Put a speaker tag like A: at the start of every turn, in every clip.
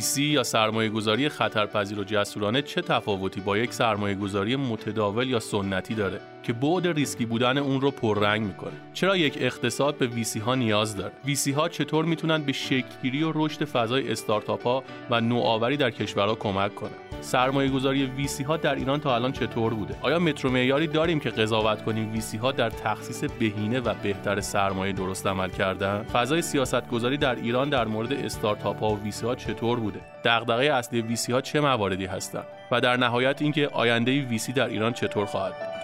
A: VC یا سرمایه گذاری خطرپذیر و جسورانه چه تفاوتی با یک سرمایه گذاری متداول یا سنتی داره؟ که بعد ریسکی بودن اون رو پررنگ می‌کنه. چرا یک اقتصاد به VC ها نیاز داره؟ VC ها چطور می‌تونن به شکلگیری و رشد فضای استارتاپ ها و نوآوری در کشورها کمک کنه سرمایه گذاری VC ها در ایران تا الان چطور بوده؟ آیا متر و معیاری داریم که قضاوت کنیم VC ها در تخصیص بهینه و بهتر سرمایه درست عمل کردن؟ فضای سیاست گذاری در ایران در مورد استارتاپ ها و VC ها چطور بوده؟ دغدغه اصلی VC ها چه مواردی هستند؟ و در نهایت اینکه آینده VC در ایران چطور خواهد بود؟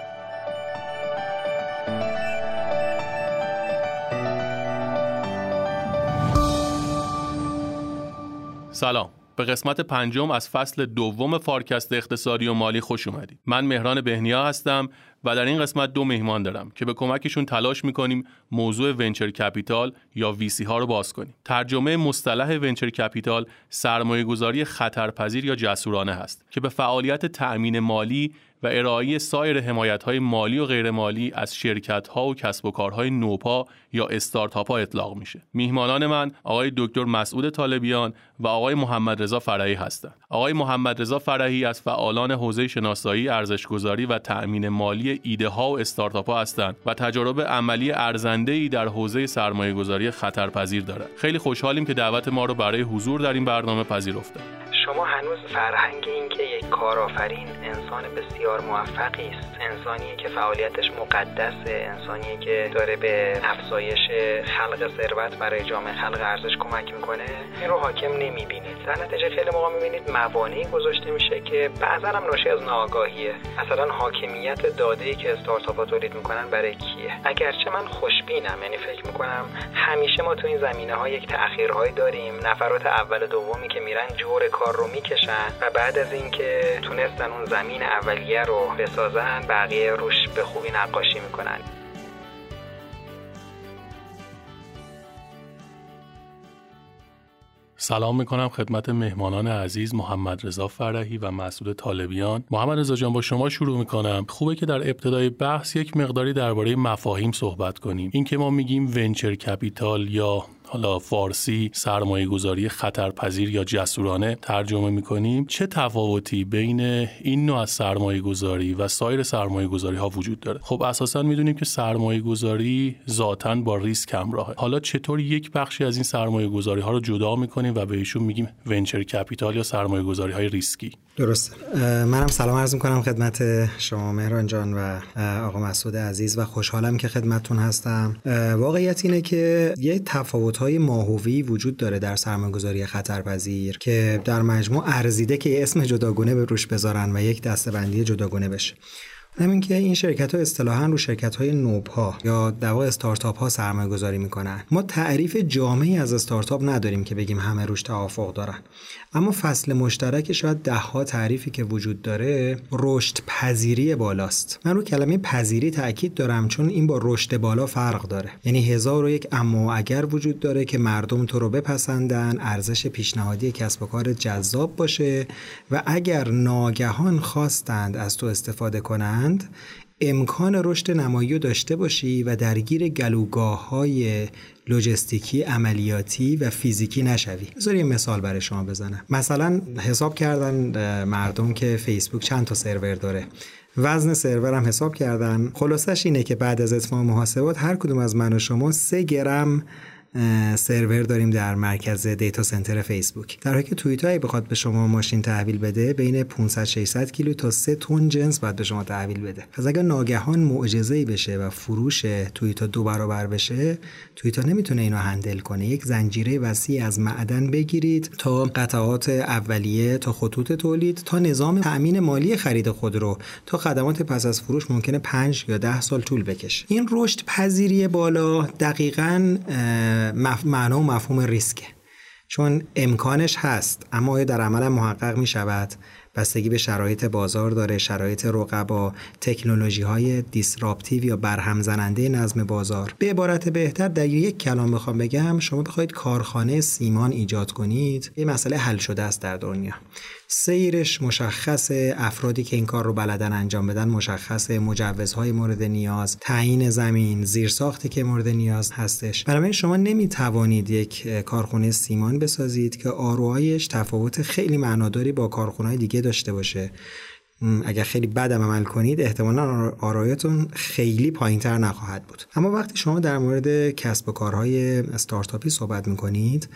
A: سلام. به قسمت پنجم از فصل دوم فارکست اقتصادی و مالی خوش اومدید. من مهران بهنیا هستم و در این قسمت دو مهمان دارم که به کمکشون تلاش می‌کنیم موضوع venture capital یا VC ها رو باز کنیم. ترجمه مصطلح venture capital سرمایه گذاری خطرپذیر یا جسورانه هست که به فعالیت تأمین مالی ارائه سایر حمایت های مالی و غیرمالی از شرکت ها و کسب و کارهای نوپا یا استارتاپ ها اطلاق میشه. میهمانان من آقای دکتر مسعود طالبیان و آقای محمد رضا فرحی هستند. آقای محمد رضا فرحی از فعالان حوزه شناسایی، ارزشگذاری و تأمین مالی ایده ها و استارتاپ ها هستند و تجارب عملی ارزنده ای در حوزه سرمایه گذاری خطرپذیر دارند. خیلی خوشحالیم که دعوت ما رو برای حضور در این برنامه پذیرفتند.
B: شما هنوز فرهنگ این که یک کارآفرین انسان بسیار موفقی است. انسانیه که فعالیتش مقدسه انسانیه که داره به افزایش خلق ثروت برای جامعه خلق ارزش کمک می‌کنه این رو حاکم نمی‌بینید. در نتیجه خیلی موقع می‌بینید موانعی گذاشته میشه که بعضا هم ناشی از ناآگاهیه. مثلا حاکمیت داده که استارتاپ تولید می‌کنن برای کیه؟ اگرچه من خوشبینم یعنی فکر می‌کنم همیشه ما تو این زمینه ها یک تاخیرهایی داریم. نفرات اول دومی که میرن جور کار رو می‌کشن و بعد از اینکه تونستن اون زمین اولیه رو بسازن بقیه روش به خوبی نقاشی می‌کنن.
A: سلام می‌کنم خدمت مهمانان عزیز محمد رضا فرحی و مسعود طالبیان. محمد رضا جان با شما شروع می‌کنم. خوبه که در ابتدای بحث یک مقداری درباره مفاهیم صحبت کنیم. اینکه ما میگیم venture capital یا حالا فارسی سرمایه گذاری خطرپذیر یا جسورانه ترجمه می‌کنیم. چه تفاوتی بین این نوع از سرمایه گذاری و سایر سرمایه گذاری ها وجود داره؟ خب اساسا می‌دونیم که سرمایه گذاری ذاتا با ریسک همراهه. حالا چطور یک بخشی از این سرمایه گذاری ها رو جدا می‌کنیم و بهشون میگیم venture capital یا سرمایه گذاری های ریسکی؟
C: درسته. منم سلام عرض می‌کنم خدمت شما مهران جان و آقا مسعود عزیز و خوشحالم که خدمتتون هستم. واقعیت اینه که یه تفاوت های ماهوی وجود داره در سرمایه‌گذاری خطرپذیر که در مجموع ارزیده که یه اسم جداگونه به روش بذارن و یک دستبندی جداگونه بشه. همین که این شرکت ها اصطلاحا رو شرکت های نوب ها یا در واقع استارتاپ ها سرمایه گذاری می‌کنن. ما تعریف جامعی از استارتاپ نداریم که بگیم همه روش توافق دارن. اما فصل مشترک شاید ده ها تعریفی که وجود داره رشد پذیری بالاست. من رو کلمه پذیری تاکید دارم چون این با رشد بالا فرق داره. یعنی هزار و یک اما اگر وجود داره که مردم تو رو بپسندن ارزش پیشنهادی کسب و کار جذاب باشه و اگر ناگهان خواستند از تو استفاده کنند امکان رشد نمایی داشته باشی و درگیر گلوگاه های لوجستیکی عملیاتی و فیزیکی نشوی. بذار یه مثال برای شما بزنم. مثلا حساب کردن مردم که فیسبوک چند تا سرور داره. وزن سرور هم حساب کردن. خلاصش اینه که بعد از اتمام محاسبات هر کدوم از من و شما سه گرم سرور داریم در مرکز دیتا سنتر فیسبوک. در حالی که توییت بخواد به شما ماشین تحویل بده بین 500 600 کیلو تا 3 تن جنس باید به شما تحویل بده. پس اگر ناگهان معجزه‌ای بشه و فروش توییت دو برابر بشه توییت نمی‌تونه اینو هندل کنه. یک زنجیره وسیع از معدن بگیرید تا قطعات اولیه تا خطوط تولید تا نظام تأمین مالی خرید خودرو تا خدمات پس از فروش ممکنه 5 یا 10 سال طول بکشه. این رشد پذیری بالا دقیقاً معنا و مفهوم ریسکه. چون امکانش هست اما آیا در عمل محقق می شود؟ بستگی به شرایط بازار داره شرایط رقبا تکنولوژی های دیسراپتیو یا برهم زننده نظم بازار. به عبارت بهتر در یک کلام بخوام بگم شما بخواید کارخانه سیمان ایجاد کنید یه مسئله حل شده است در دنیا. سیرش مشخص افرادی که این کار رو بلدن انجام بدن مشخص مجوزهای مورد نیاز تعیین زمین زیرساختی که مورد نیاز هستش. بنابراین شما نمی توانید یک کارخونه سیمان بسازید که آروهایش تفاوت خیلی معناداری با کارخونه دیگه داشته باشه. اگر خیلی بدم عمل کنید احتمالا آرایتون خیلی پایین تر نخواهد بود. اما وقتی شما در مورد کسب و کارهای استارتاپی صحبت می‌کنید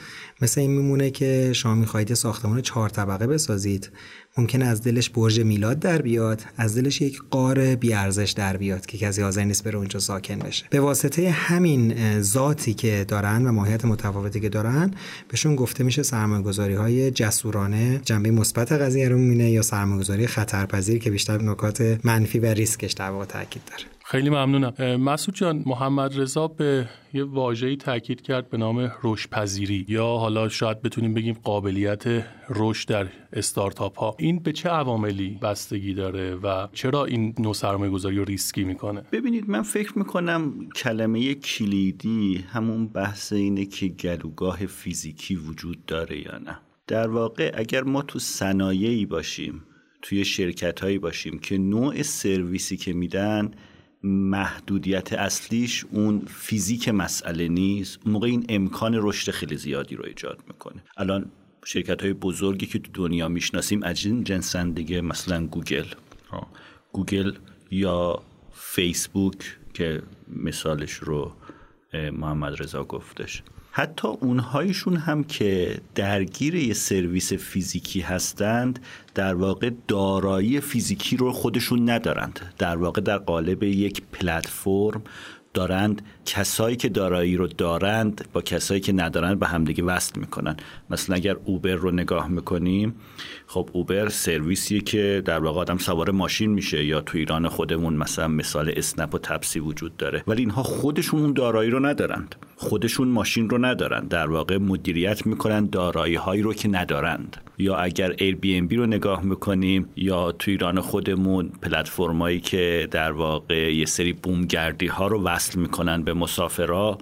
C: مثل این میمونه که شما می‌خواهید ساختمان چهار طبقه بسازید. ممکنه از دلش برج میلاد در بیاد از دلش یک قار بیارزش در بیاد که کسی حاضر نیست بره اونجا ساکن بشه. به واسطه همین ذاتی که دارن و ماهیت متفاوتی که دارن بهشون گفته میشه سرمایه‌گذاری های جسورانه جنبه مثبت قضیه رو می‌بینه یا سرمایه‌گذاری خطرپذیر که بیشتر نکات منفی و ریسکش در واقع تاکید داره.
A: خیلی ممنونم. مسعود جان محمد رضا به یه واژه‌ای تاکید کرد به نام رشد یا حالا شاید بتونیم بگیم قابلیت رشد در استارتاپ ها این به چه عواملی بستگی داره و چرا این نوع سرمایه گذاری رو ریسکی می‌کنه؟
D: ببینید من فکر می‌کنم کلمه کلیدی همون بحث اینه که گلوگاه فیزیکی وجود داره یا نه. در واقع اگر ما تو صنایعی باشیم توی شرکت هایی باشیم که نوع سرویسی که میدن محدودیت اصلیش اون فیزیک مسئله نیست. موقع این امکان رشد خیلی زیادی رو ایجاد می‌کنه. الان شرکت های بزرگی که تو دنیا می‌شناسیم از این جنسن دیگه مثلا گوگل. گوگل یا فیسبوک که مثالش رو محمد رضا گفتش. حتی اونهایشون هم که درگیر یه سرویس فیزیکی هستند در واقع دارایی فیزیکی رو خودشون ندارند. در واقع در قالب یک پلتفرم دارند کسایی که دارایی رو دارند با کسایی که ندارند به همدیگه وصل می‌کنن. مثلا اگر اوبر رو نگاه می‌کنیم خب اوبر سرویسیه که در واقع آدم سوار ماشین میشه یا تو ایران خودمون مثلا مثال اسنپ و تپسی وجود داره. ولی اینها خودشون اون دارایی رو ندارند. خودشون ماشین رو ندارند. در واقع مدیریت می‌کنن دارایی هایی رو که ندارند. یا اگر Airbnb رو نگاه می‌کنیم یا تو ایران خودمون پلتفرمایی که در واقع یه سری بومگردی ها رو وصل می‌کنن به مسافرها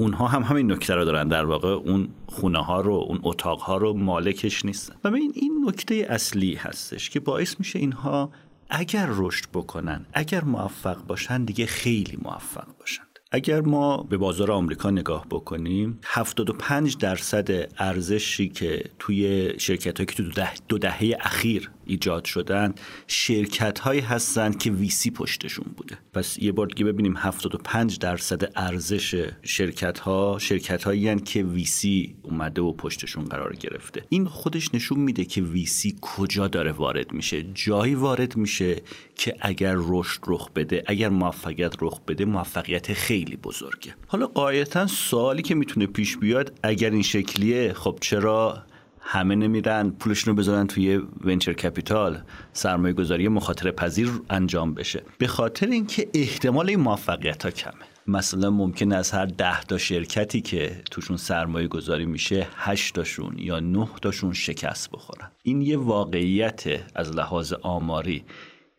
D: اونها هم همین نکته رو دارن. در واقع اون خونه ها رو اون اتاق ها رو مالکش نیستن و این این نکته اصلی هستش که باعث میشه اینها اگر رشد بکنن اگر موفق باشن دیگه خیلی موفق باشن اگر ما به بازار آمریکا نگاه بکنیم 75 درصد ارزشی که توی شرکت که تو دو دهه اخیر ایجاد شدن شرکت هایی هستند که ویسی پشتشون بوده. پس یه بار دیگه ببینیم 75 درصد ارزش شرکت ها شرکت هایی که ویسی اومده و پشتشون قرار گرفته. این خودش نشون میده که ویسی کجا داره وارد میشه. جایی وارد میشه که اگر رشد رخ بده اگر موفقیت رخ بده موفقیت خیلی بزرگه. حالا قایتا سوالی که می‌تونه پیش بیاد اگر این شکلیه خب چرا همه نمیرن پولشون رو بذارن توی ونچر کپیتال. سرمایه گذاری مخاطره پذیر انجام بشه. به خاطر اینکه احتمال این موفقیت ها کمه. مثلا ممکن از هر ده تا شرکتی که توشون سرمایه گذاری میشه هشت تاشون یا نه تاشون شکست بخورن. این یه واقعیت از لحاظ آماری.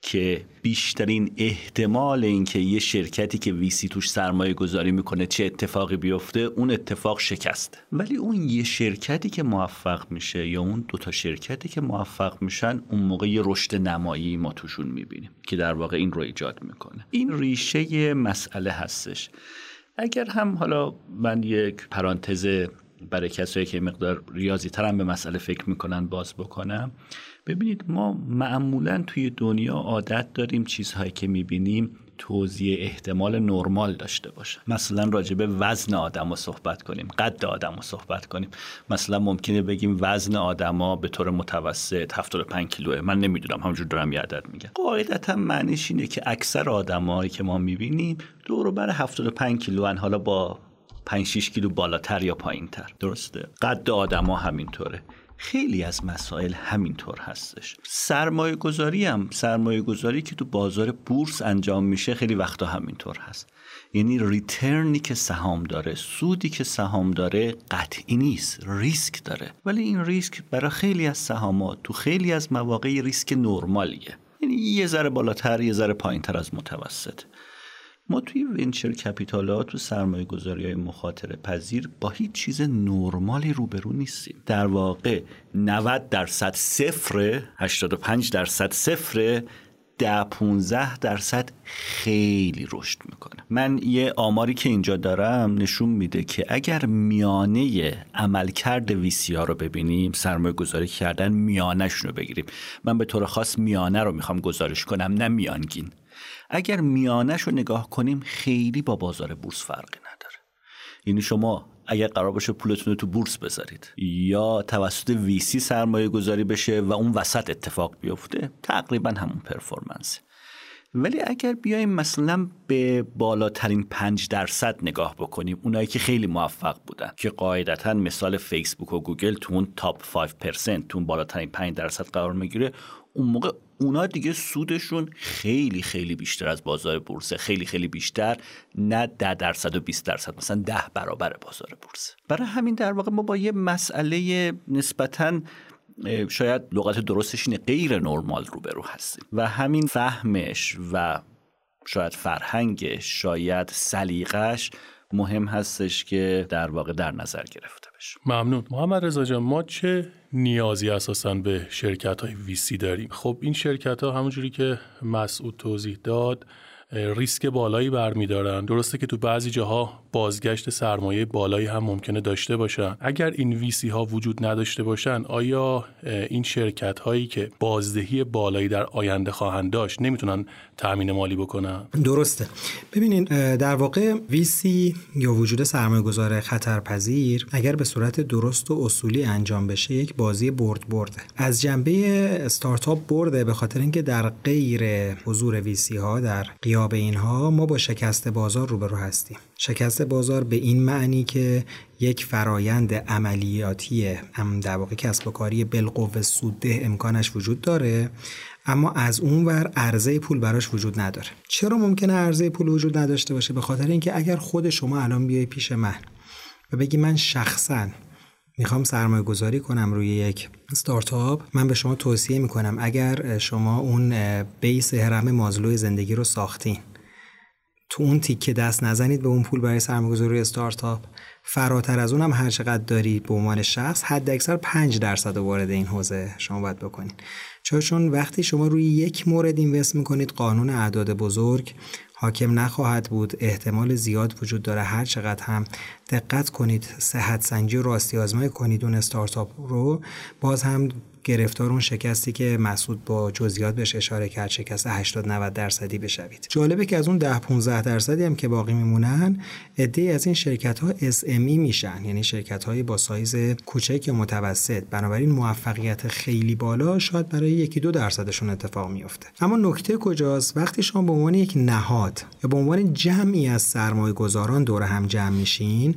D: که بیشترین احتمال اینکه یه شرکتی که ویسی توش سرمایه گذاری می‌کنه چه اتفاقی بیفته اون اتفاق شکسته ولی اون یه شرکتی که موفق میشه یا اون دوتا شرکتی که موفق میشن اون موقع یه رشد نمایی ما توشون می‌بینیم که در واقع این رو ایجاد می‌کنه. این ریشه مسئله هستش. اگر هم حالا من یک پرانتز برای کسایی که مقدار ریاضی ترم به مسئله فکر می‌کنن باز بکنم ببینید ما معمولا توی دنیا عادت داریم چیزهایی که می‌بینیم توضیح احتمال نرمال داشته باشه. مثلا راجع به وزن آدم رو صحبت کنیم قد آدم رو صحبت کنیم. مثلا ممکنه بگیم وزن آدما به طور متوسط 75 کیلوه. من نمی‌دونم همونجور دارم یه عدد میگم. قاعدتا معنیش اینه که اکثر آدمایی که ما می‌بینیم دور بر 75 کیلو حالا با 5 6 کیلو بالاتر یا پایینتر. درسته؟ قد آدما همینطوره. خیلی از مسائل همینطور هستش. سرمایه گذاری هم سرمایه گذاری که تو بازار بورس انجام میشه خیلی وقتا همینطور هست. یعنی return ی که سهام داره سودی که سهام داره قطعی نیست ریسک داره. ولی این ریسک برای خیلی از سهامات تو خیلی از مواقع ریسک نرمالیه. یعنی یه ذره بالاتر یه ذره پایینتر از متوسط. ما توی venture capital ها تو سرمایه گذاری های مخاطره پذیر با هیچ چیز نرمالی روبرو نیستیم. در واقع 90 درصد صفر 85 درصد صفر ده 15 درصد خیلی رشد می‌کنه. من یه آماری که اینجا دارم نشون میده که اگر میانه عملکرد ویسی ها رو ببینیم سرمایه گذاری کردن میانهشون رو بگیریم. من به طور خاص میانه رو می‌خوام گزارش کنم نه میانگین. اگر میانش رو نگاه کنیم خیلی با بازار بورس فرقی نداره. یعنی شما اگر قرار باشه پولتون رو تو بورس بذارید یا توسط VC سرمایه گذاری بشه و اون وسط اتفاق بیفته تقریبا همون performance ولی اگر بیایم مثلا به بالاترین پنج درصد نگاه بکنیم اونایی که خیلی موفق بودن که قاعدتا مثال فیسبوک و گوگل تو اون top 5% تو اون بالاترین 5 درصد قرار می‌گیره اون موقع اونا دیگه سودشون خیلی خیلی بیشتر از بازار بورس خیلی خیلی بیشتر نه ده درصد و 20 درصد مثلا ده برابر بازار بورس. برای همین در واقع ما با یه مسئله نسبتا شاید لغت درستش اینه غیر نرمال روبرو هستیم. و همین فهمش و شاید فرهنگش شاید سلیقش مهم هستش که در واقع در نظر گرفته بشه.
A: ممنون. محمد رضا جان ما چه نیازی اساسا به شرکت های ویسی داریم؟ خب این شرکت ها همونجوری که مسعود توضیح داد ریسک بالایی برمیدارن. درسته که تو بعضی جاها بازگشت سرمایه بالایی هم ممکنه داشته باشن. اگر این ویسی ها وجود نداشته باشن آیا این شرکت هایی که بازدهی بالایی در آینده خواهند داشت نمی‌تونن تامین مالی بکنن؟
C: درسته. ببینین در واقع ویسی یا وجود سرمایه گذار خطرپذیر اگر به صورت درست و اصولی انجام بشه یک بازی برد برده. از جنبه استارتاپ برده به خاطر اینکه در غیر حضور ویسی ها در قیاب اینها ما با شکست بازار روبرو هستیم. شکست بازار به این معنی که یک فرایند عملیاتی هم در واقع کسب و کاری بالقوه سودده امکانش وجود داره اما از اون ور عرضه پول براش وجود نداره. چرا ممکنه عرضه پول وجود نداشته باشه؟ به خاطر اینکه اگر خود شما الان بیای پیش من و بگی من شخصا می‌خوام سرمایه گذاری کنم روی یک ستارتاپ من به شما توصیه می‌کنم اگر شما اون بیس هرم مازلوی زندگی رو ساختین. تو اون تیکه دست نزنید به اون پول برای سرمایه‌گذاری استارتاپ. فراتر از اونم هر چقدر دارید به عنوان شخص حد اکثر 5 درصد وارد این حوزه شما باید بکنید. چون وقتی شما روی یک مورد اینوست می‌کنید قانون اعداد بزرگ حاکم نخواهد بود. احتمال زیاد وجود داره هر چقدر هم دقت کنید صحت سنجی و راستی آزمایی کنید اون استارتاپ رو. باز هم گرفتار اون شکستی که مسعود با جزئیات بهش اشاره کرد شکست 80 90 درصدی بشوید. جالبه که از اون 10 15 درصدی هم که باقی میمونن عده از این شرکت ها SME میشن یعنی شرکت های با سایز کوچک یا متوسط. بنابراین موفقیت خیلی بالا شاید برای یکی دو درصدشون اتفاق میفته اما نکته کجاست؟ وقتی شما به عنوان یک نهاد یا به عنوان جمعی از سرمایه گذاران دور هم جمع میشین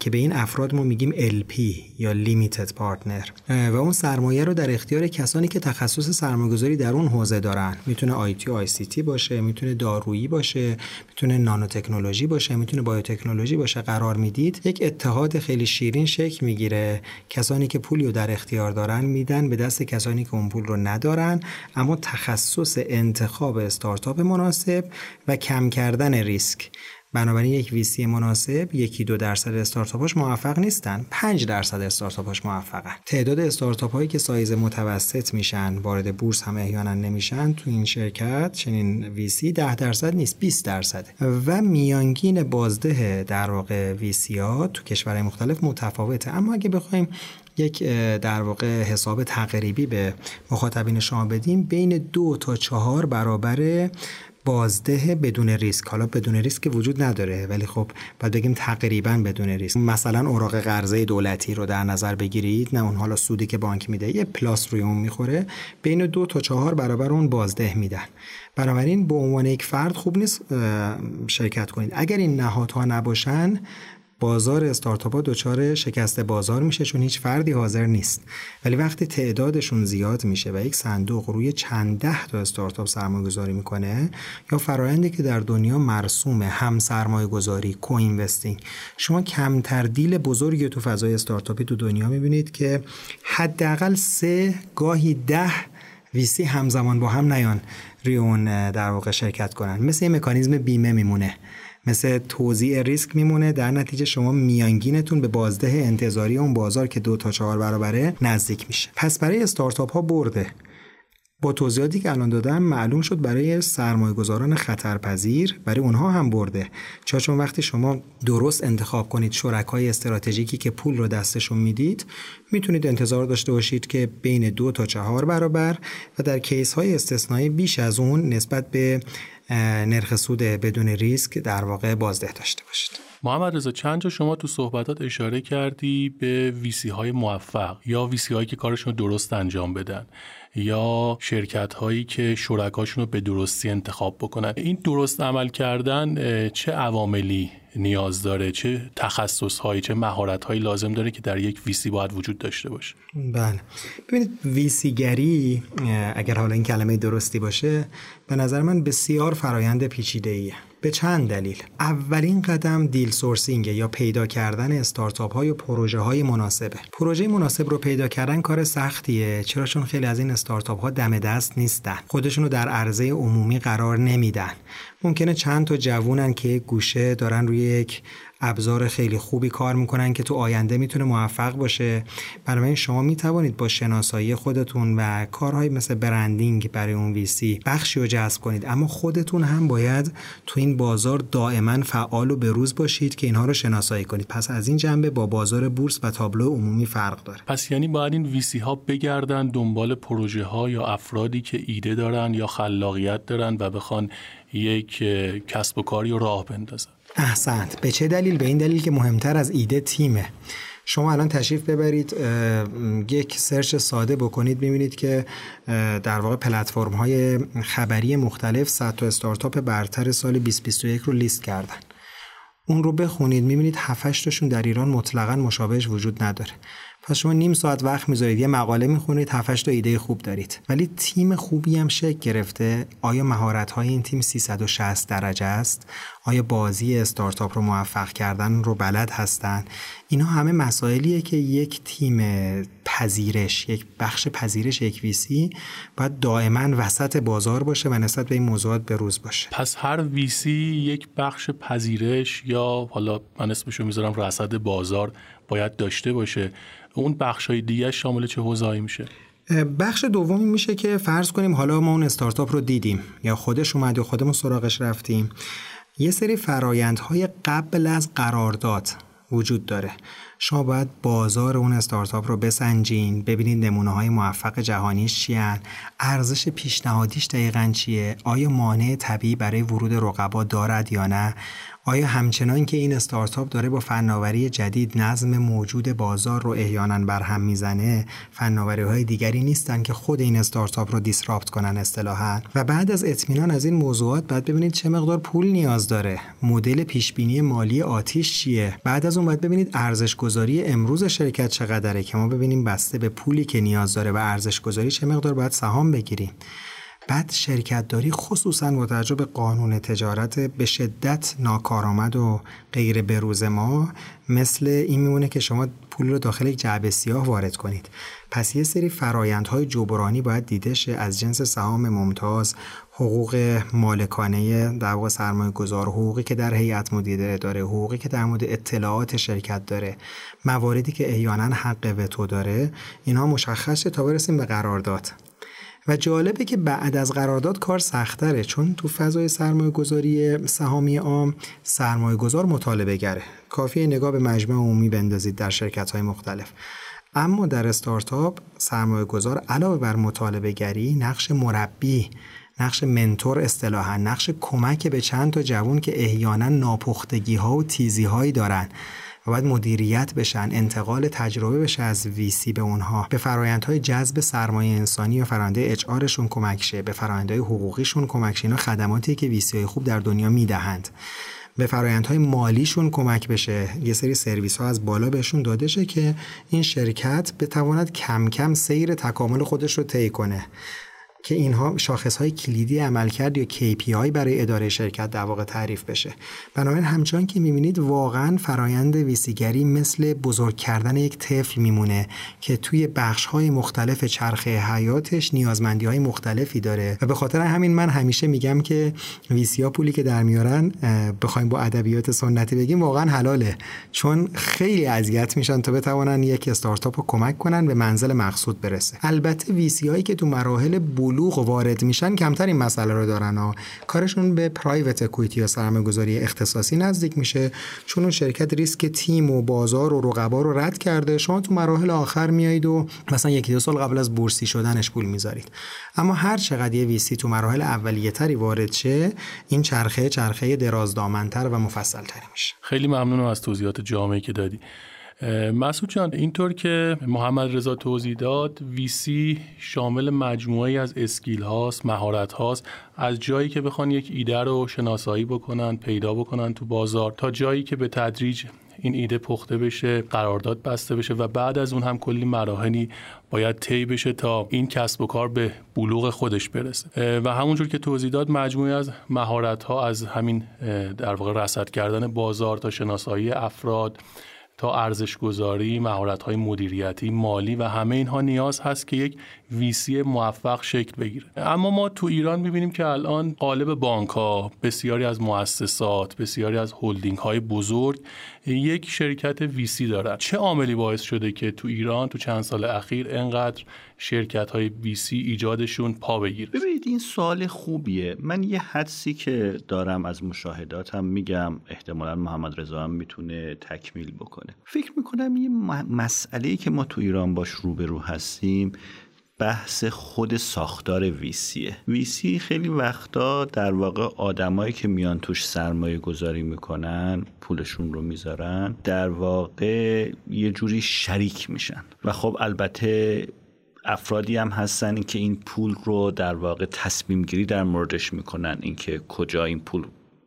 C: که به این افراد ما میگیم LP یا Limited Partner. و اون سرمایه رو در اختیار کسانی که تخصص سرمایه‌گذاری در اون حوزه دارن. می‌تونه آیتی و تی باشه می‌تونه دارویی باشه می‌تونه نانو تکنولوژی باشه می‌تونه بایوتکنولوژی باشه. قرار می‌دید یک اتحاد خیلی شیرین شکل می‌گیره. کسانی که پولی رو در اختیار دارن میدن به دست کسانی که اون پول رو ندارن. اما تخصص انتخاب استارتاپ مناسب و کم کردن ریسک. بنابراین یک ویسی مناسب یکی دو درصد استارتاپاش موفق نیستن. 5 درصد استارتاپاش موفقن. تعداد استارتاپ هایی که سایز متوسط میشن وارد بورس هم احیانا نمیشن تو این شرکت چنین ویسی 10 درصد نیست 20 درصد و میانگین بازده در واقع ویسی ها تو کشورهای مختلف متفاوته. اما اگه بخوایم یک در واقع حساب تقریبی به مخاطبین شما بدیم بین دو تا چهار برابر بازده بدون ریسک. حالا بدون ریسک وجود نداره ولی خب باید بگیم تقریبا بدون ریسک. مثلا اوراق قرضه دولتی رو در نظر بگیرید. نه اون حالا سودی که بانک میده یه پلاس روی اون می‌خوره. بین دو تا چهار برابر اون بازده میدن. بنابراین به عنوان یک فرد خوب نیست شرکت کنید. اگر این نهادها نباشن بازار استارتاپ ها دچار شکست بازار میشه چون هیچ فردی حاضر نیست. ولی وقتی تعدادشون زیاد میشه و یک صندوق روی چند ده تا استارتاپ سرمایه گذاری می‌کنه یا فرایندی که در دنیا مرسومه هم سرمایه گذاری co-investing شما کمتر deal بزرگی تو فضای استارتاپی تو دنیا می‌بینید که حداقل سه گاهی ده VC همزمان با هم نیان روی اون در واقع شرکت کنن. مثل یه مکانیزم بیمه میمونه. مثل توزیع ریسک میمونه. در نتیجه شما میانگینتون به بازده انتظاری اون بازار که دو تا چهار برابره نزدیک میشه. پس برای استارتاپ ها برده. با توضیحاتی که الان دادم معلوم شد برای سرمایه گذاران خطرپذیر برای اونها هم برده. چون چون وقتی شما درست انتخاب کنید شرکای استراتژیکی که پول رو دستشون می‌دید می‌تونید انتظار داشته باشید که بین دو تا چهار برابر و در کیس های استثنایی بیش از اون نسبت به نرخ سود بدون ریسک در واقع بازده داشته باشید.
A: محمد رضا چند جا شما تو صحبتات اشاره کردی به ویسی های موفق یا ویسی هایی که کارشون درست انجام بدن. یا شرکت هایی که شرکاشون رو به درستی انتخاب بکنن. این درست عمل کردن چه عواملی نیاز داره؟ چه تخصص هایی چه مهارت هایی لازم داره که در یک ویسی باید وجود داشته باشه؟
C: بله. ببینید ویسی گری اگر حالا این کلمه درستی باشه به نظر من بسیار فرایند پیچیده ایه به چند دلیل. اولین قدم دیل سورسینگ یا پیدا کردن استارتاپ های و پروژه های مناسبه. پروژه مناسب رو پیدا کردن کار سختیه چرا؟ چون خیلی از این استارتاپ ها دم دست نیستن. خودشون رو در عرضه عمومی قرار نمیدن. ممکنه چند تا جوونن که گوشه دارن روی یک ابزار خیلی خوبی کار می‌کنن که تو آینده می‌تونه موفق باشه. بنابراین شما می‌توانید با شناسایی خودتون و کارهای مثل برندینگ برای اون ویسی بخشی رو جذب کنید. اما خودتون هم باید تو این بازار دائما فعال و بروز باشید که اینها رو شناسایی کنید. پس از این جنبه با بازار بورس و تابلو عمومی فرق داره.
A: پس یعنی باید این ویسی ها بگردن دنبال پروژه ها یا افرادی که ایده دارن یا خلاقیت دارن و بخوان یک کسب و کاری راه بندازن.
C: احسنت. به چه دلیل؟ به این دلیل که مهمتر از ایده تیمه. شما الان تشریف ببرید یک سرچ ساده بکنید. ببینید که در واقع پلتفرم های خبری مختلف 100 تا استارتاپ برتر سال 2021 رو لیست کردن. اون رو بخونید. می‌بینید 7 تاشون در ایران مطلقا مشابهش وجود نداره. پس شما نیم ساعت وقت می‌ذارید یه مقاله می‌خونید 7 تا ایده خوب دارید. ولی تیم خوبی هم شکل گرفته. آیا مهارت های این تیم 360 درجه است؟ آیا بازی استارتاپ رو موفق کردن رو بلد هستن؟ اینا همه مسائلیه که یک تیم پذیرش یک بخش پذیرش یک ویسی باید دائما وسط بازار باشه و نسبت به این موضوعات به روز باشه.
A: پس هر ویسی یک بخش پذیرش یا حالا من اسمشو می‌ذارم رصد بازار باید داشته باشه. اون بخش های دیگه شامل چه حوزه‌ای میشه؟
C: بخش دومی میشه که فرض کنیم حالا ما اون استارتاپ رو دیدیم یا خودش اومد یا خودمون سراغش رفتیم یه سری فرایندهای قبل از قرارداد وجود داره. شما باید بازار اون استارتاپ رو بسنجین ببینید نمونه های موفق جهانیش چیان ارزش پیشنهادیش دقیقا چیه آیا مانع طبیعی برای ورود رقبا دارد یا نه. آیا همچنان که این استارتاپ داره با فناوری جدید نظم موجود بازار رو احیانا برهم می‌زنه فناوری های دیگری نیستن که خود این استارتاپ رو دیسراپت کنن اصطلاحا؟ و بعد از اطمینان از این موضوعات بعد ببینید چه مقدار پول نیاز داره. مدل پیش بینی مالی آتیش چیه؟ بعد از اون باید ببینید ارزش گذاری امروز شرکت چقدره که ما ببینیم بسته به پولی که نیاز داره و ارزش گذاری چه مقدار باید سهام بگیریم. بعد شرکت داری خصوصا توجه به قانون تجارت به شدت ناکارآمد و غیر بروز ما مثل این میمونه که شما پول رو داخل یک جعبه سیاه وارد کنید. پس یه سری فرایندهای جبرانی باید دیده شه از جنس سهام ممتاز حقوق مالکانه در واقع سرمایه گذار حقوقی که در هیئت مدیره داره حقوقی که در مورد اطلاعات شرکت داره مواردی که احیانا حق وتو داره. اینها مشخصه تا برسیم به قرارداد. و جالبه که بعد از قرارداد کار سختره چون تو فضای سرمایه گذاری سهامی عام سرمایه گذار مطالبه گره. کافیه نگاه به مجمع عمومی بندازید در شرکت های مختلف. اما در استارتاپ سرمایه گذار علاوه بر مطالبه گری نقش مربی نقش منتور اصطلاحا نقش کمک به چند تا جوون که احیانا ناپختگی ها و تیزی هایی دارن. و باید مدیریت بشن انتقال تجربه بشه از ویسی به اونها. به فرایندهای جذب سرمایه انسانی و فرآیندهای اچ آرشون کمک شه. به فرآیندهای حقوقیشون کمک شه. اینا خدماتی که ویسی های خوب در دنیا می‌دهند. به فرایندهای مالیشون کمک بشه. یه سری سرویس ها از بالا بهشون داده شه که این شرکت بتواند کم کم سیر تکامل خودش رو طی کنه. که اینها شاخص های کلیدی عملکرد یا KPI برای اداره شرکت در واقع تعریف بشه. بنابراین همچنان که می‌بینید واقعا فرایند ویسیگری مثل بزرگ کردن یک طفل میمونه که توی بخش های مختلف چرخه حیاتش نیازمندی های مختلفی داره. و به خاطر همین من همیشه میگم که ویسیا پولی که در میارن بخوایم با ادبیات سنتی بگیم واقعا حلاله. چون خیلی اذیت میشن تا بتوانن یک استارتاپ رو کمک کنن به منزل مقصود برسه. البته ویسی هایی که تو مراحل بلوغ وارد میشن کمتر این مسئله رو دارن ها کارشون به پرایوت اکویتی یا سرمایه گذاری اختصاصی نزدیک میشه چون اون شرکت ریسک تیم و بازار و رقبا رو رد کرده. شما تو مراحل آخر میایید و مثلا یکی دو سال قبل از بورسی شدنش پول می‌ذارید. اما هر چقدر یه ویسی تو مراحل اولیه تری وارد شه این چرخه چرخه درازدامنتر و مفصل تری میشه.
A: خیلی ممنونم از توضیحات جامعی که دادی. مسعود جان اینطور که محمد رضا توضیح داد ویسی شامل مجموعی از اسکیل هاست مهارت هاست. از جایی که بخوان یک ایده رو شناسایی بکنن پیدا بکنن تو بازار تا جایی که به تدریج این ایده پخته بشه قرارداد بسته بشه و بعد از اون هم کلی مراحلی باید طی بشه تا این کسب و کار به بلوغ خودش برسه. و همونجور که توضیح داد مجموعی از مهارت ها از همین در واقع رصد کردن بازار تا شناسایی افراد تا ارزش گذاری، مهارت های مدیریتی، مالی و همه اینها نیاز هست که یک ویسی موفق شکل بگیره. اما ما تو ایران می‌بینیم که الان قالب بانک ها، بسیاری از مؤسسات، بسیاری از هلدینگ های بزرگ یک شرکت ویسی دارن. چه عاملی باعث شده که تو ایران تو چند سال اخیر انقدر شرکت های سی ایجادشون پا بگیره
D: ببینید این سوال خوبیه من یه حدسی که دارم از مشاهداتم میگم احتمالا محمد رضا هم می‌تونه تکمیل بکنه فکر می‌کنم یه مسئله که ما تو ایران باش روبرو هستیم بحث خود ساختار ویسیه ویسی خیلی وقتا در واقع آدمایی که میان توش سرمایه گذاری می‌کنن پولشون رو می‌ذارن در واقع یه جوری شریک میشن. و خب البته افرادی هم هستن که این پول رو در واقع تصمیم گیری در موردش می‌کنن اینکه کجا این پول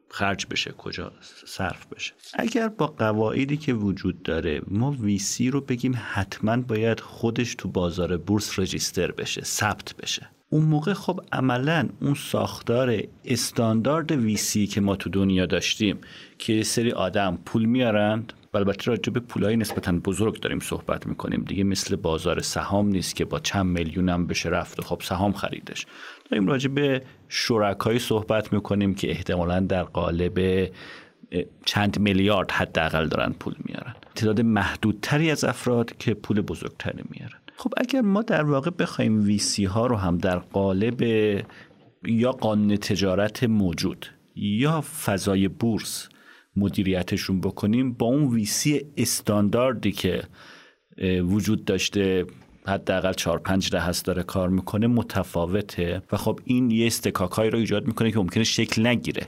D: خرج بشه کجا صرف بشه. اگر با قواعدی که وجود داره ما ویسی رو بگیم حتما باید خودش تو بازار بورس رجیستر بشه ثبت بشه. اون موقع خب عملا اون ساختار استاندارد ویسی که ما تو دنیا داشتیم که سری آدم پول میارند. و البته راجع به پولای نسبتا بزرگ داریم صحبت می‌کنیم. دیگه مثل بازار سهام نیست که با چند میلیون هم بشه رفت و خب سهام خریدش. داریم راجع به شرکایی صحبت می‌کنیم که احتمالا در قالب چند میلیارد حداقل دارن پول میارن. تعداد محدودتری از افراد که پول بزرگتری میارن. خب اگر ما در واقع بخوایم ویسی ها رو هم در قالب یا قانون تجارت موجود یا فضای بورس مدیریتشون بکنیم با اون ویسی استانداردی که وجود داشته حداقل 4 5 هست داره کار می‌کنه متفاوته. و خب این یه استکاکایی رو ایجاد می‌کنه که ممکنه شکل نگیره.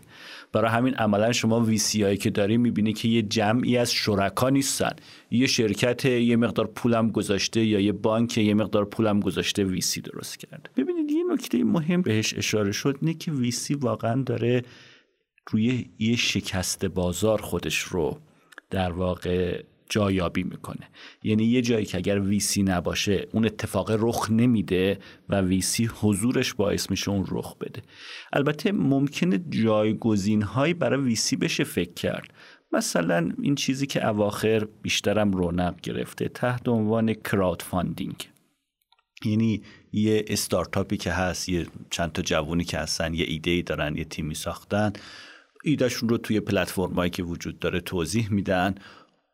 D: برای همین عملا شما ویسی هایی که داری می‌بینی که یه جمعی از شرکا نیستن. یه شرکت یه مقدار پولم گذاشته یا یه بانک یه مقدار پولم گذاشته ویسی درست کرده. ببینید یه نکته مهم بهش اشاره شد اینه که ویسی واقعا داره روی یه شکست بازار خودش رو در واقع جایابی می‌کنه. یعنی یه جایی که اگر VC نباشه اون اتفاق رخ نمیده و VC حضورش باعث میشه اون رخ بده. البته ممکنه جایگزین هایی برای VC بشه فکر کرد. مثلا این چیزی که اواخر بیشترم رونق گرفته تحت عنوان crowdfunding یعنی یه استارتاپی که هست یه چند تا جوونی که هستن یه ایده دارن یه تیمی ساختن ایدهشون رو توی پلتفرمایی که وجود داره توضیح میدن.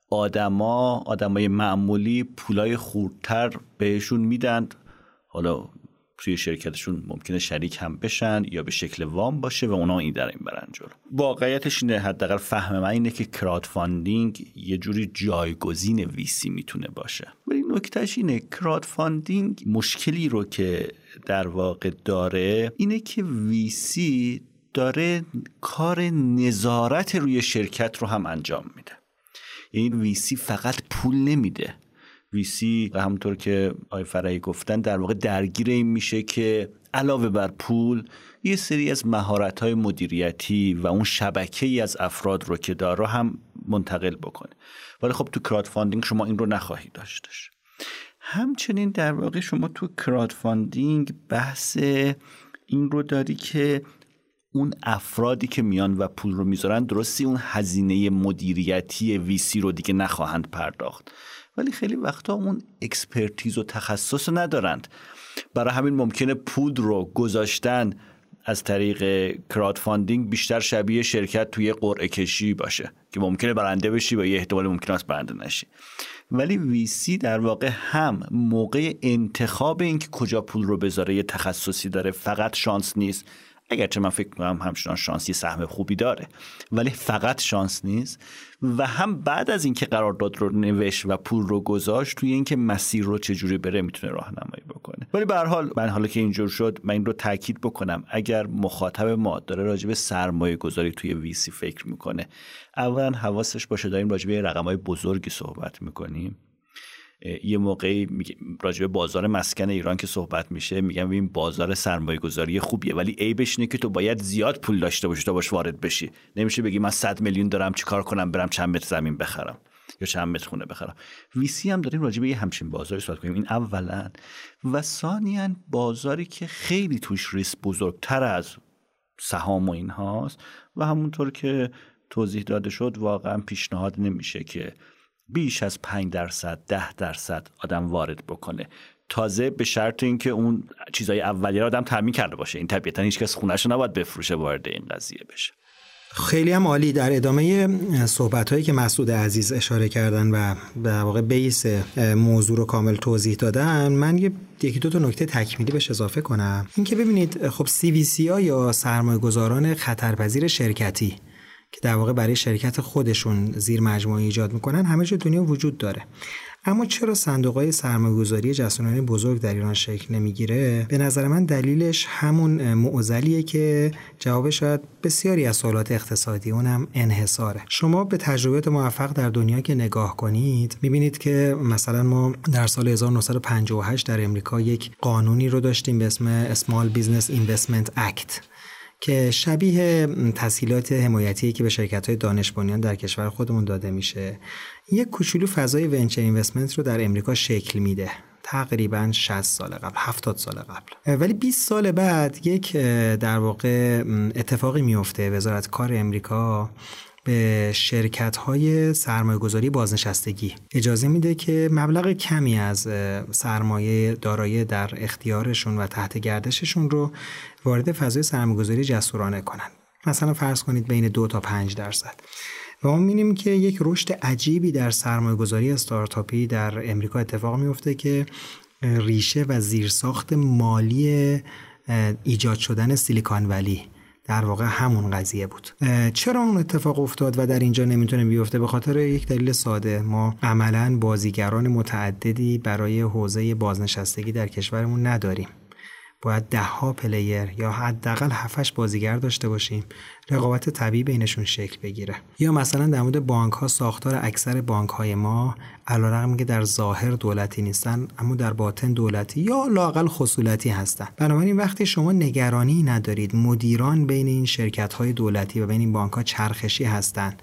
D: آدما آدمای معمولی پولای خوردتر بهشون میدن. حالا توی شرکتشون ممکنه شریک هم بشن یا به شکل وام باشه و اونا این در این برن جلو. واقعیتش اینه حداقل فهم من اینه که crowdfunding یه جوری جایگزین VC می‌تونه باشه. ولی نکتهش اینه crowdfunding مشکلی رو که در واقع داره اینه که VC داره کار نظارت روی شرکت رو هم انجام میده. این VC فقط پول نمیده. VC همونطور که آقای فرحی گفتن در واقع درگیر این میشه که علاوه بر پول یه سری از مهارت های مدیریتی و اون شبکه ای از افراد رو که داره هم منتقل بکنه. ولی خب تو crowdfunding شما این رو نخواهید داشتش همچنین در واقع شما تو crowdfunding بحث این رو داری که اون افرادی که میان و پول رو می‌ذارن درستی اون هزینه مدیریتی VC رو دیگه نخواهند پرداخت. ولی خیلی وقتا اون expertise و تخصص ندارند. برای همین ممکنه پول رو گذاشتن از طریق crowdfunding بیشتر شبیه شرکت توی قرعه کشی باشه که ممکنه برنده بشی و یه احتمال ممکن است برنده نشی. ولی VC در واقع هم موقع انتخاب اینکه کجا پول رو بذاره یه تخصصی داره فقط شانس نیست. اگرچه من فکر می‌کنم همچنان شانسی سهم خوبی داره ولی فقط شانس نیست. و هم بعد از اینکه قرارداد رو نوشت و پول رو گذاشت توی اینکه مسیر رو چجوری بره می‌تونه راهنمایی بکنه. ولی به هر حال من حالا که اینجور شد من این رو تاکید بکنم. اگر مخاطب ما داره راجع به سرمایه گذاری توی ویسی فکر می‌کنه اولا حواسش باشه داریم راجع به رقم های بزرگی صحبت می‌کنیم. یه موقعی راجع بازار مسکن ایران که صحبت میشه میگم این بازار سرمایه گذاری خوبیه ولی عیبش اینه که تو باید زیاد پول داشته باشی تا باش وارد بشی. نمیشه بگی من 100 میلیون دارم چیکار کنم برم چند متر زمین بخرم یا چند متر خونه بخرم. ویسی هم داریم راجع به یه همچین بازاری صحبت کنیم این اولا. و ثانیا بازاری که خیلی توش ریسک بزرگتر از سهام و این هاست و همونطور که توضیح داده شد واقعا پیشنهاد نمیشه که بیش از 5 درصد 10 درصد آدم وارد بکنه. تازه به شرط اینکه اون چیزای اولیه رو آدم تامین کرده باشه. این طبیعتا هیچکس خونش رو نباید بفروشه وارد این قضیه بشه.
C: خیلی هم عالی. در ادامه صحبت هایی که مسعود عزیز اشاره کردن و به واقع بیس موضوع رو کامل توضیح دادن من یه یکی دو تا نکته تکمیلی بهش اضافه کنم. اینکه ببینید خب سی وی سی ها یا سرمایه گذاران خطرپذیر شرکتی که در واقع برای شرکت خودشون زیر مجموعه ایجاد می‌کنن همه جا دنیا وجود داره. اما چرا صندوق های سرمایه‌گذاری جسورانه بزرگ در ایران شکل نمی‌گیره؟ به نظر من دلیلش همون معضلیه که جواب شاید بسیاری از سوالات اقتصادی اونم انحصاره. شما به تجربیات موفق در دنیا که نگاه کنید می‌بینید که مثلا ما در سال 1958 در امریکا یک قانونی رو داشتیم به اسم Small Business Investment Act. که شبیه تسهیلات حمایتی که به شرکت های دانش بنیان در کشور خودمون داده میشه. یک کوچولو فضای ونچر اینوستمنت رو در امریکا شکل میده. تقریبا 60 سال قبل 70 سال قبل. ولی 20 سال بعد یک در واقع اتفاقی میفته. وزارت کار امریکا به شرکت های سرمایه گذاری بازنشستگی اجازه میده که مبلغ کمی از سرمایه دارایی در اختیارشون و تحت گردششون رو وارد فضای سرمایه گذاری جسورانه کنن مثلا فرض کنید بین دو تا 5 درصد. و ما می‌بینیم که یک رشد عجیبی در سرمایه گذاری استارتاپی در امریکا اتفاق میفته که ریشه و زیرساخت مالی ایجاد شدن سیلیکان ولی در واقع همون قضیه بود. چرا اون اتفاق افتاد و در اینجا نمی‌تونه بیفته؟ به خاطر یک دلیل ساده. ما عملا بازیگران متعددی برای حوزه بازنشستگی در کشورمون نداریم. باید ده ها پلیر یا حداقل هفتش بازیگر داشته باشیم. رقابت طبیعی بینشون شکل بگیره. یا مثلا در مورد بانک ها ساختار اکثر بانک های ما علیرغم که در ظاهر دولتی نیستن اما در باطن دولتی یا لاقل خصولتی هستن. بنابراین وقتی شما نگرانی ندارید مدیران بین این شرکت های دولتی و بین این بانک ها چرخشی هستند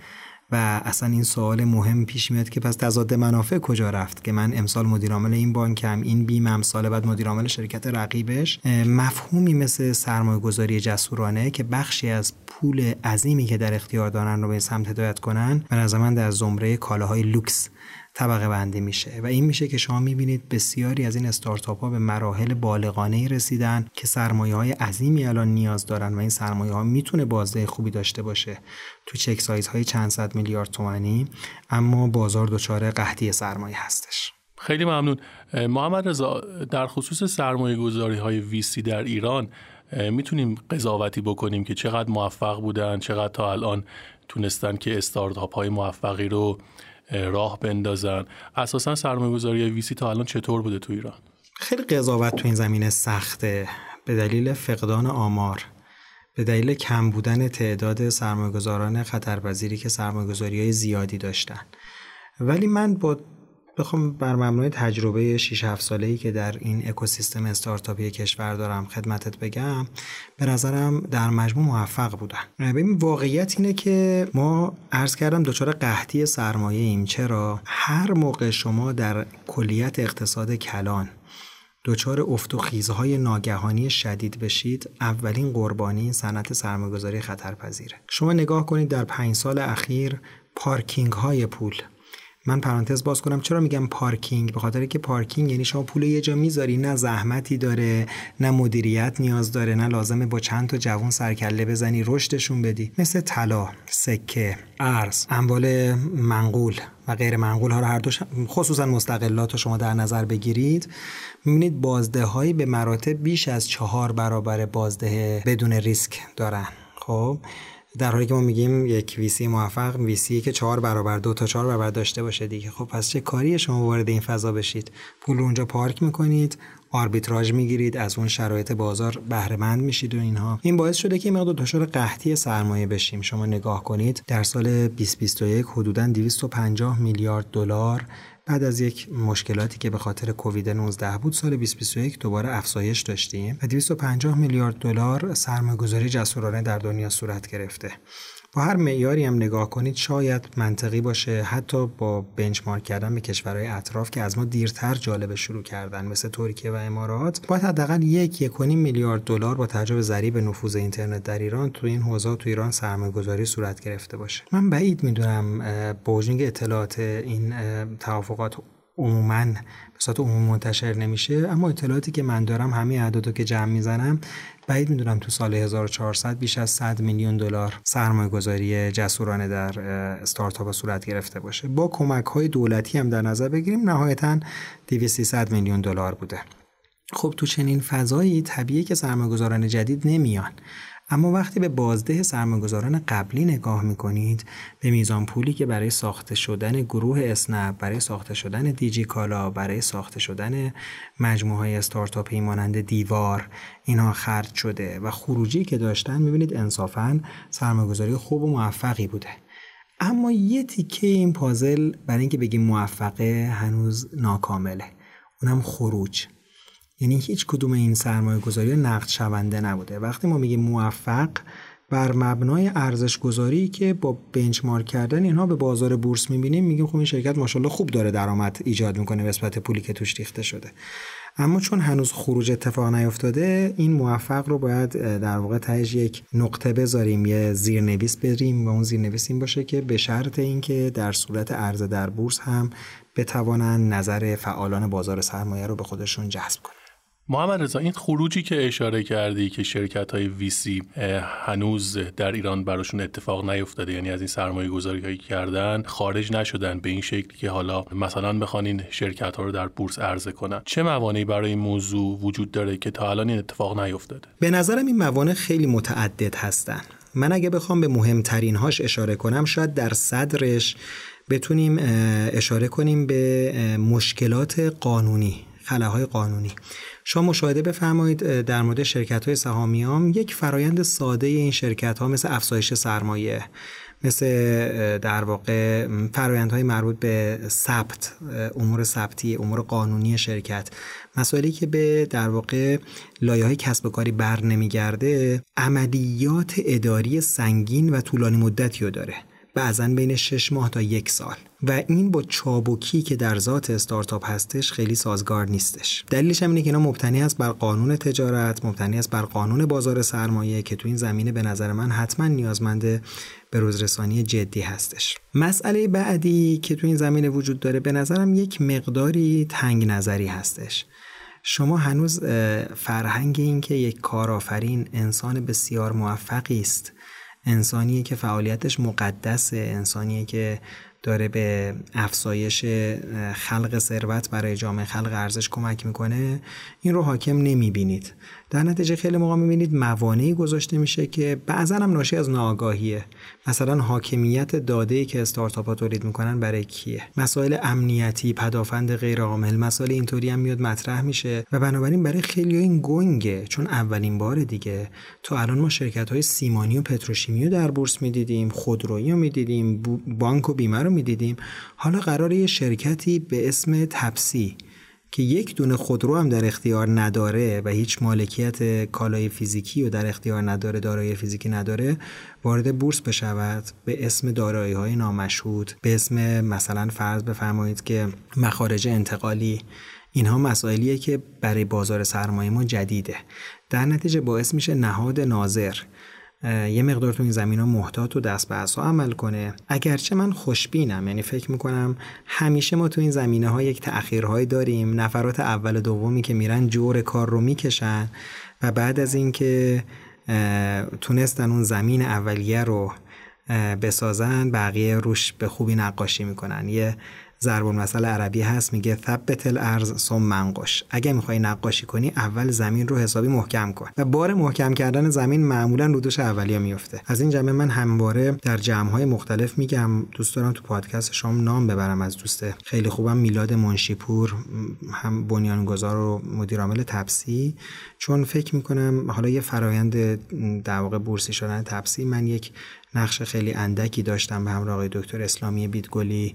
C: و اصلا این سوال مهم پیش میاد که پس تضاد منافع کجا رفت؟ که من امسال مدیرعامل این بانکم این بیمم سال بعد مدیرعامل شرکت رقیبش. مفهومی مثل سرمایه گذاری جسورانه که بخشی از پول عظیمی که در اختیار دارن رو به سمت هدایت کنن به نظر من در زمره کالاهای لوکس. طبقه بندی میشه. و این میشه که شما می‌بینید بسیاری از این استارتاپ ها به مراحل بالغانه ای رسیدن که سرمایه های عظیمی الان نیاز دارن و این سرمایه ها می‌تونه بازده خوبی داشته باشه تو چک سایز های چند صد میلیارد تومانی اما بازار دچار قحطی سرمایه هستش.
A: خیلی ممنون. محمد رضا در خصوص سرمایه گذاری های ویسی در ایران می‌تونیم قضاوتی بکنیم که چقدر موفق بودن چقدر تا الان تونستن که استارتاپ های موفقی رو راه بندازن. اساسا سرمایه گذاری ویسی تا الان چطور بوده تو ایران؟
C: خیلی قضاوت تو این زمینه سخته. به دلیل فقدان آمار. به دلیل کم بودن تعداد سرمایه‌گذاران خطرپذیری که سرمایه‌گذاری های زیادی داشتن. ولی من با بخوام بر مبنای تجربه 6 7 ساله ای که در این اکوسیستم استارتاپی کشور دارم خدمتت بگم به نظرم در مجموع موفق بودن. ببین واقعیت اینه که ما عرض کردم دچار قحطی سرمایه ایم. چرا؟ هر موقع شما در کلیت اقتصاد کلان دچار افت و خیزهای ناگهانی شدید بشید اولین قربانی صنعت سرمایه‌گذاری خطرپذیره. شما نگاه کنید در پنج سال اخیر پارکینگ های پول من پرانتز باز کنم چرا میگم پارکینگ؟ به خاطر که پارکینگ یعنی شما پول یه جا می‌ذاری نه زحمتی داره نه مدیریت نیاز داره نه لازمه با چند تا جوون سرکله بزنی رشدشون بدی. مثل طلا سکه ارز اموال منقول و غیر منقول. ها رو هر دو خصوصا مستقلات رو شما در نظر بگیرید. می‌بینید بازده هایی به مراتب بیش از چهار برابر بازده بدون ریسک دارن. خب؟ در حالی که ما میگیم یک ویسی موفق ویسی که چهار برابر دو تا چهار برابر داشته باشه دیگه. خب پس چه کاری شما وارد این فضا بشید؟ پول اونجا پارک می‌کنید آربیتراژ می‌گیرید از اون شرایط بازار بهره مند میشید و اینها. این باعث شده که مقدار دچار قحطی سرمایه بشیم. شما نگاه کنید در سال 2021 حدوداً 250 میلیارد دلار بعد از یک مشکلاتی که به خاطر کووید 19 بود سال 2021 دوباره افزایش داشتیم و 250 میلیارد دلار سرمایه‌گذاری جسورانه در دنیا صورت گرفته. با هر معیاری هم نگاه کنید شاید منطقی باشه. حتی با بنچمارک کردن به کشورهای اطراف که از ما دیرتر جالب شروع کردن مثل ترکیه و امارات باید حداقل یک یک میلیارد دلار با توجه به ضریب نفوذ اینترنت در ایران تو این حوزه تو ایران سرمایه‌گذاری صورت گرفته باشه. من بعید می‌دونم با اطلاعات این توافقات عموما به صورت عموم منتشر نمیشه اما اطلاعاتی که من دارم همه اعدادو که جمع می‌زنم بعید می‌دونم تو سال 1400 بیش از 100 میلیون دلار سرمایه گذاری جسورانه در استارتاپ صورت گرفته باشه. با کمک های دولتی هم در نظر بگیریم نهایتا 200 میلیون دلار بوده. خب تو چنین فضایی طبیعیه که سرمایه‌گذاران جدید نمیان. اما وقتی به بازده سرمایه‌گذاران قبلی نگاه می‌کنید به میزان پولی که برای ساخته شدن گروه اسنپ برای ساخته شدن دیجی کالا برای ساخته شدن مجموعه های استارتاپی مانند دیوار اینها خرج شده و خروجی که داشتن می‌بینید انصافا سرمایه‌گذاری خوب و موفقی بوده. اما یه تیکه این پازل برای اینکه بگیم موفقه هنوز ناکامله. اونم خروج. یعنی هیچ کدوم این سرمایه گذاری نقد شونده نبوده. وقتی ما میگیم موفق بر مبنای ارزش گذاری که با بنچمارک کردن اینها به بازار بورس می‌بینیم میگیم خب این شرکت ماشاءالله خوب داره درآمد ایجاد می‌کنه نسبت پولی که توش ریخته شده. اما چون هنوز خروج اتفاق نیفتاده این موفق رو باید در واقع تهش یک نقطه بذاریم یه زیرنویس بریم و اون زیرنویس این باشه که به شرط اینکه در صورت عرضه در بورس هم بتوانند نظر فعالان بازار سرمایه رو به خودشون جذب کنن
A: محمد رضا این خروجی که اشاره کردی که شرکت های ویسی هنوز در ایران براشون اتفاق نیفتاده یعنی از این سرمایه گذاری هایی کردن خارج نشدن به این شکلی که حالا مثلا بخوان این شرکت ها رو در بورس عرضه کنن. چه موانعی برای این موضوع وجود داره که تا الان این اتفاق نیفتاده؟
C: به نظرم این موانع خیلی متعدد هستن. من اگه بخوام به مهمترین هاش اشاره کنم شاید در صدرش بتونیم اشاره کنیم به مشکلات قانونی خلاهای قانونی. شما مشاهده بفرمایید در مورد شرکت های سهامیام یک فرایند ساده این شرکت ها مثل افزایش سرمایه مثل در واقع فرایندهای مربوط به ثبت امور ثبتی امور قانونی شرکت. مسائلی که به در واقع لایه های کسب و کاری بر نمیگرده عملیات اداری سنگین و طولانی مدتی رو داره. بعضا بین 6 ماه تا یک سال. و این با چابکی که در ذات استارتاپ هستش خیلی سازگار نیستش. دلیلش هم اینه که اینا مبتنی است بر قانون تجارت مبتنی است بر قانون بازار سرمایه که تو این زمینه به نظر من حتما نیازمند به روزرسانی جدی هستش. مسئله بعدی که تو این زمینه وجود داره به نظرم یک مقداری تنگ نظری هستش. شما هنوز فرهنگ این که یک کارآفرین انسان بسیار موفقی است انسانیه که فعالیتش مقدسه انسانیه که داره به افزایش خلق ثروت برای جامعه خلق ارزش کمک می‌کنه. این رو حاکم نمی‌بینید. در نتیجه خیلی موقع می‌بینید موانعی گذاشته میشه که بعضا هم ناشی از ناآگاهیه. مثلا حاکمیت داده که استارتاپ ها تولید می‌کنن برای کیه؟ مسائل امنیتی پدافند غیر عامل مسائل اینطوری هم میاد مطرح میشه و بنابراین برای خیلی این گنگه چون اولین بار دیگه. تو الان ما شرکت های سیمانی و پتروشیمی رو در بورس می‌دیدیم خودرویی رو می‌دیدیم بانک و بیمه رو می‌دیدیم. حالا قرار یه شرکتی به اسم تپسی که یک دونه خودرو هم در اختیار نداره و هیچ مالکیت کالای فیزیکی و در اختیار نداره دارایی فیزیکی نداره وارد بورس بشود. به اسم دارایی های نامشهود به اسم مثلا فرض بفرمایید که مخارج انتقالی. اینها مسائلیه که برای بازار سرمایه ما جدیده. در نتیجه باعث میشه نهاد ناظر یه مقدار تو این زمین ها محتاط و دست به عمل کنه. اگرچه من خوشبینم یعنی فکر می‌کنم همیشه ما تو این زمینه ها یک تأخیرهایی داریم. نفرات اول دومی که میرن جور کار رو می‌کشن و بعد از اینکه تونستن اون زمین اولیه رو بسازن بقیه روش به خوبی نقاشی می‌کنن. یه ضرب المثل عربی هست میگه ثبت الارض ثم منقش اگه می‌خوای نقاشی کنی اول زمین رو حسابی محکم کن. و بار محکم کردن زمین معمولا رو دوش اولیا میفته از این جمعه من همواره در جمع های مختلف میگم دوست دارم تو پادکست شما نام ببرم از دوست. خیلی خوبم میلاد منشیپور هم بنیانگذار و مدیر عامل تپسی. چون فکر می‌کنم حالا یه فرایند در واقع بورسی شدن تپسی من یک نقش خیلی اندکی داشتم به همراه آقای دکتر اسلامی بیتگلی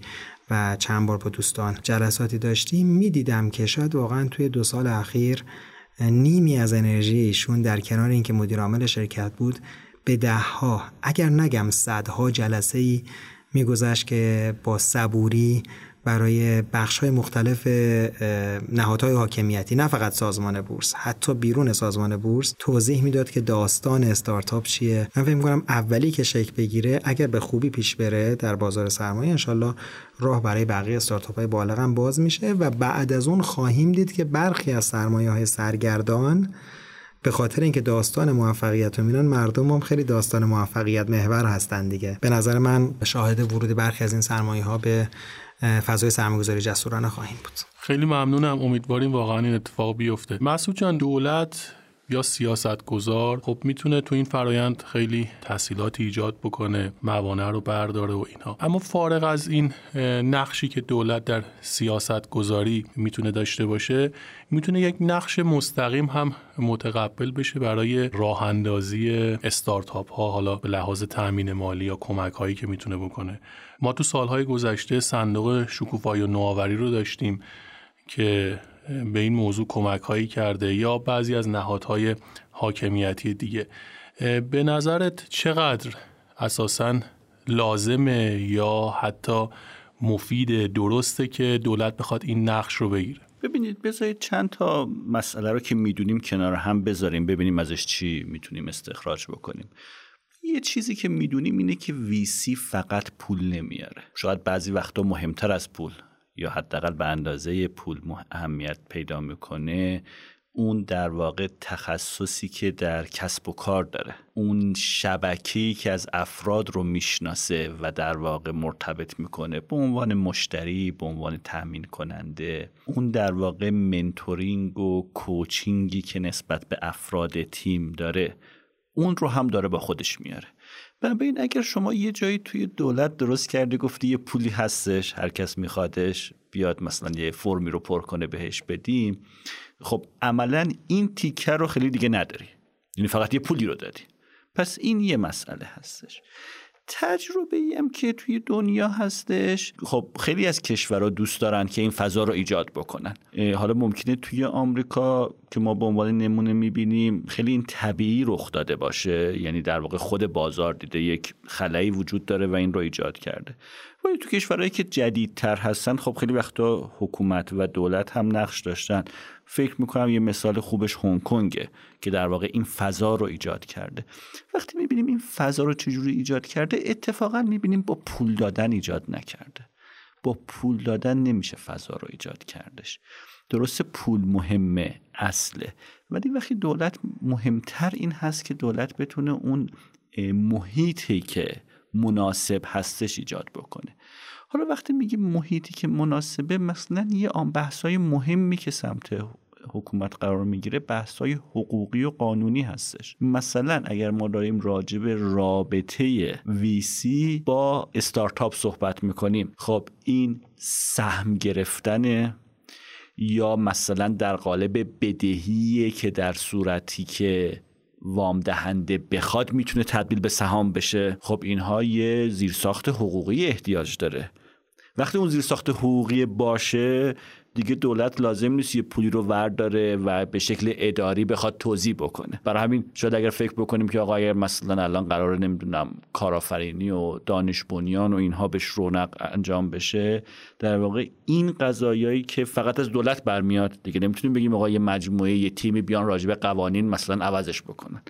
C: و چند بار با دوستان جلساتی داشتیم می‌دیدم که شاید واقعا توی دو سال اخیر نیمی از انرژی ایشون در کنار اینکه مدیر عامل شرکت بود به دهها اگر نگم صدها جلسه ای میگذشت که با صبوری برای بخش های مختلف نهادهای حاکمیتی نه فقط سازمان بورس حتی بیرون سازمان بورس توضیح می‌داد که داستان استارتاپ چیه. من فکر می‌کنم اولی که شکل بگیره اگر به خوبی پیش بره در بازار سرمایه انشالله راه برای بقیه استارتاپ های بالغ هم باز میشه و بعد از اون خواهیم دید که برخی از سرمایه های سرگردان به خاطر اینکه داستان موفقیت و میرن مردم هم خیلی داستان موفقیت محور هستن دیگه. به نظر من شاهد ورود برخی از این سرمایه ها به فضای سرمایه‌گذاری جسورانه خواهیم بود.
A: خیلی ممنونم. امیدواریم واقعا این اتفاق بیفته. مسعود جان دولت یا سیاست گذار خب می‌تونه تو این فرایند خیلی تحصیلات ایجاد بکنه موانع رو برداره و اینها. اما فارغ از این نقشی که دولت در سیاست گذاری می‌تونه داشته باشه می‌تونه یک نقش مستقیم هم متقبل بشه برای راه اندازی استارتاپ ها حالا به لحاظ تامین مالی یا کمک هایی که می‌تونه بکنه. ما تو سالهای گذشته صندوق شکوفایی و نوآوری رو داشتیم که به این موضوع کمک هایی کرده یا بعضی از نهادهای حاکمیتی دیگه. به نظرت چقدر اساسا لازمه یا حتی مفید درسته که دولت بخواد این نقش رو بگیره؟
D: ببینید بذارید چند تا مسئله رو که می‌دونیم کنار هم بذاریم ببینیم ازش چی می‌تونیم استخراج بکنیم. یه چیزی که می‌دونیم اینه که ویسی فقط پول نمیاره. شاید بعضی وقتا مهمتر از پول. یا حداقل به اندازه پول اهمیت پیدا می‌کنه اون در واقع تخصصی که در کسب و کار داره. اون شبکه‌ای که از افراد رو می‌شناسه و در واقع مرتبط می‌کنه به عنوان مشتری به عنوان تأمین کننده اون در واقع منتورینگ و کوچینگی که نسبت به افراد تیم داره اون رو هم داره با خودش میاره. بنابراین اگر شما یه جایی توی دولت درست کرده گفتی یه پولی هستش هر کس میخوادش بیاد مثلا یه فرمی رو پر کنه بهش بدیم. خب عملا این تیکه رو خیلی دیگه نداری. یعنی فقط یه پولی رو دادی. پس این یه مسئله هستش. تجربه ای که توی دنیا هستش خب خیلی از کشورها دوست دارن که این فضا رو ایجاد بکنن. حالا ممکنه توی آمریکا که ما به عنوان نمونه می‌بینیم خیلی این طبیعی رخ داده باشه. یعنی در واقع خود بازار دیده یک خلایی وجود داره و این رو ایجاد کرده. ولی تو کشورهایی که جدیدتر هستن خب خیلی وقتا حکومت و دولت هم نقش داشتن. فکر می‌کنم یه مثال خوبش هنگ کنگه که در واقع این فضا رو ایجاد کرده. وقتی می‌بینیم این فضا رو چجوری ایجاد کرده اتفاقا می‌بینیم با پول دادن ایجاد نکرده. با پول دادن نمیشه فضا رو ایجاد کردش. درسته پول مهمه اصله. ولی وقتی دولت مهمتر این هست که دولت بتونه اون محیطی که مناسب هستش ایجاد بکنه. حالا وقتی میگیم محیطی که مناسبه مثلا یه آن بحثای مهمی که سمت حکومت قرار می‌گیره بحثای حقوقی و قانونی هستش. مثلا اگر ما داریم راجب رابطه ویسی با استارتاپ صحبت می‌کنیم خب این سهم گرفتن یا مثلا در قالب بدهی که در صورتی که وام دهنده بخواد می‌تونه تبدیل به سهام بشه خب اینها یه زیرساخت حقوقی احتیاج داره. وقتی اون زیر ساخت حقوقی باشه دیگه دولت لازم نیست یه پولی رو ورداره و به شکل اداری بخواد توضیح بکنه. برای همین شاید اگر فکر بکنیم که آقا اگر مثلا الان قرار نمی‌دونم کارآفرینی و دانش بنیان و اینها بهش رونق انجام بشه در واقع این قضایایی که فقط از دولت برمیاد دیگه نمی‌تونیم بگیم آقا یه مجموعه یه تیمی بیان راجبه قوانین مثلا عوضش بکنن.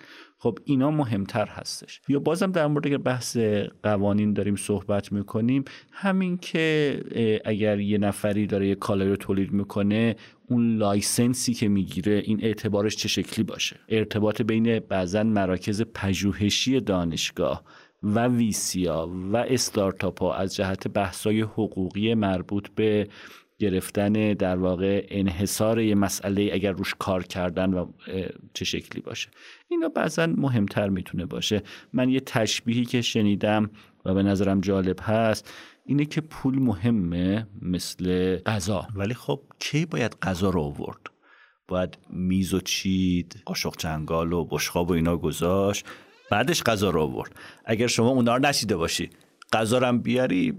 D: خب اینا مهمتر هستش. ما بازم در مورد بحث قوانین داریم صحبت می‌کنیم همین که اگر یه نفری داره یه کالایی رو تولید می‌کنه اون license ی که می‌گیره این اعتبارش چه شکلی باشه؟ ارتباط بین بعضا مراکز پژوهشی دانشگاه و ویسیا و استارتاپ ها از جهت بحثای حقوقی مربوط به گرفتن در واقع انحصار یه مسئله اگر روش کار کردن و چه شکلی باشه. اینا بعضا مهمتر می‌تونه باشه. من یه تشبیهی که شنیدم و به نظرم جالب هست اینه که پول مهمه مثل غذا. ولی خب کی باید غذا رو آورد؟ باید میز و چید قاشق چنگال و بشخاب و اینا گذاشت بعدش غذا رو آورد. اگر شما اونا رو نشیده باشی غذا رو بیاری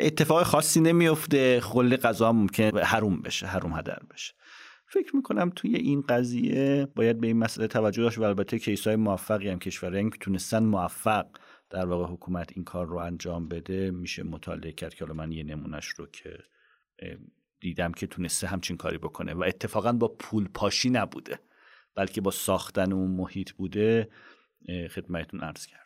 D: اتفاق خاصی نمیفته خلی غذا ممکن حروم بشه حروم هدر بشه. فکر می‌کنم توی این قضیه باید به این مسئله توجه داشت و البته کیس های موفقی هم کشورهایی که تونستن موفق در واقع حکومت این کار رو انجام بده. میشه مطالعه کرد که من یه نمونش رو که دیدم که تونسته همچین کاری بکنه و اتفاقا با پول پاشی نبوده بلکه با ساختن اون محیط بوده. خدمتتون عرض کردم.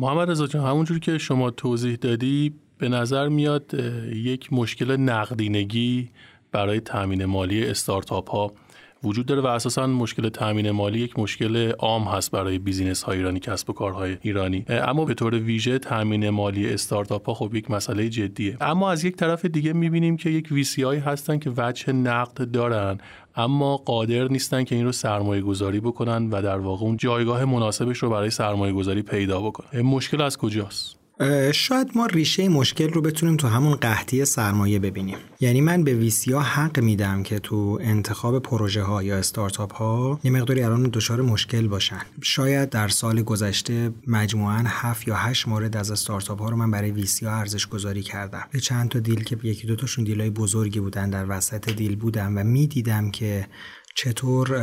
A: محمد رضا جان همونجور که شما توضیح دادی به نظر میاد یک مشکل نقدینگی برای تامین مالی استارتاپ ها. وجود داره و اساسا مشکل تامین مالی یک مشکل عام هست برای بیزینس های ایرانی کسب و کارهای ایرانی. اما به طور ویژه تامین مالی استارتاپ ها خب یک مسئله جدیه. اما از یک طرف دیگه می‌بینیم که یک ویسی هستن که وجه نقد دارن اما قادر نیستن که این رو سرمایه گذاری بکنن و در واقع اون جایگاه مناسبش رو برای سرمایه گذاری پیدا بکنن. مشکل از کجاست؟
C: شاید ما ریشه مشکل رو بتونیم تو همون قحطی سرمایه ببینیم. یعنی من به ویسیا حق میدم که تو انتخاب پروژه ها یا استارتاپ ها یه مقداری الان دچار مشکل باشن. شاید در سال گذشته مجموعا 7 یا 8 مورد از استارتاپ ها رو من برای ویسیا ارزش گذاری کردم. به چند تا دیل که یکی دو تاشون دیلای بزرگی بودن در وسط دیل بودم و می‌دیدم که چطور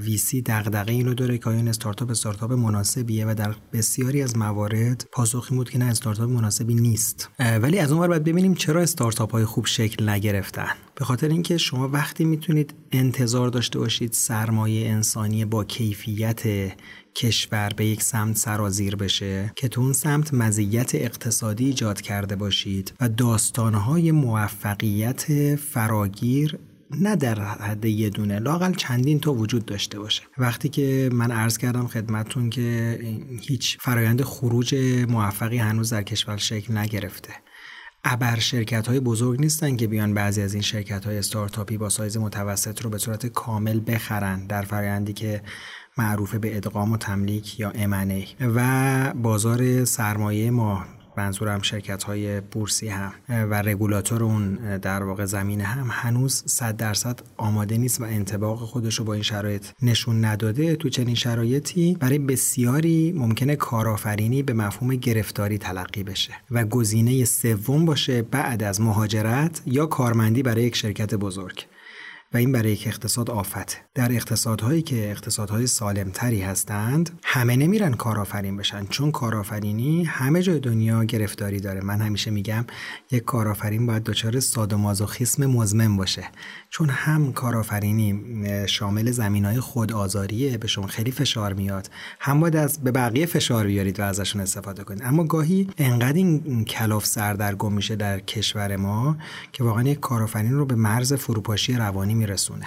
C: ویسی دغدغه اینو داره که این استارتاپ استارتاپ مناسبیه و در بسیاری از موارد پاسخی بود که نه استارتاپ مناسبی نیست. ولی از اون باید ببینیم چرا استارتاپ های خوب شکل نگرفتن. به خاطر اینکه شما وقتی می‌تونید انتظار داشته باشید سرمایه انسانی با کیفیت کشور به یک سمت سرازیر بشه که تو اون سمت مزیت اقتصادی ایجاد کرده باشید و داستانهای موفقیت فراگیر نه در حد یه دونه لاقل چندین تا وجود داشته باشه. وقتی که من عرض کردم خدمتتون که هیچ فرایند خروج موفقی هنوز در کشور شکل نگرفته. ابر شرکت های بزرگ نیستن که بیان بعضی از این شرکت های استارتاپی با سایز متوسط رو به صورت کامل بخرن در فرایندی که معروف به ادغام و تملیک یا M&A و بازار سرمایه ما منظورم شرکت های بورسی هم و رگولاتور اون در واقع زمینه هم هنوز صد درصد آماده نیست و انتباق خودش رو با این شرایط نشون نداده. تو چنین شرایطی برای بسیاری ممکنه کارآفرینی به مفهوم گرفتاری تلقی بشه و گزینه سوم باشه بعد از مهاجرت یا کارمندی برای یک شرکت بزرگ. و این برای یک اقتصاد آفت در اقتصادهایی که اقتصادهای سالمتری هستند همه نمیرن کارآفرین بشن. چون کارآفرینی همه جای دنیا گرفتاری داره. من همیشه میگم یک کارآفرین باید دچار سادومازوخیسم مزمن باشه. چون هم کارآفرینی شامل زمین های خودآزاریه به شما خیلی فشار میاد. هم باید از به بقیه فشار بیارید و ازشون استفاده کنید. اما گاهی انقدر این کلاف سردرگم میشه در کشور ما که واقعا یک کارآفرین رو به مرز فروپاشی روانی میرسونه.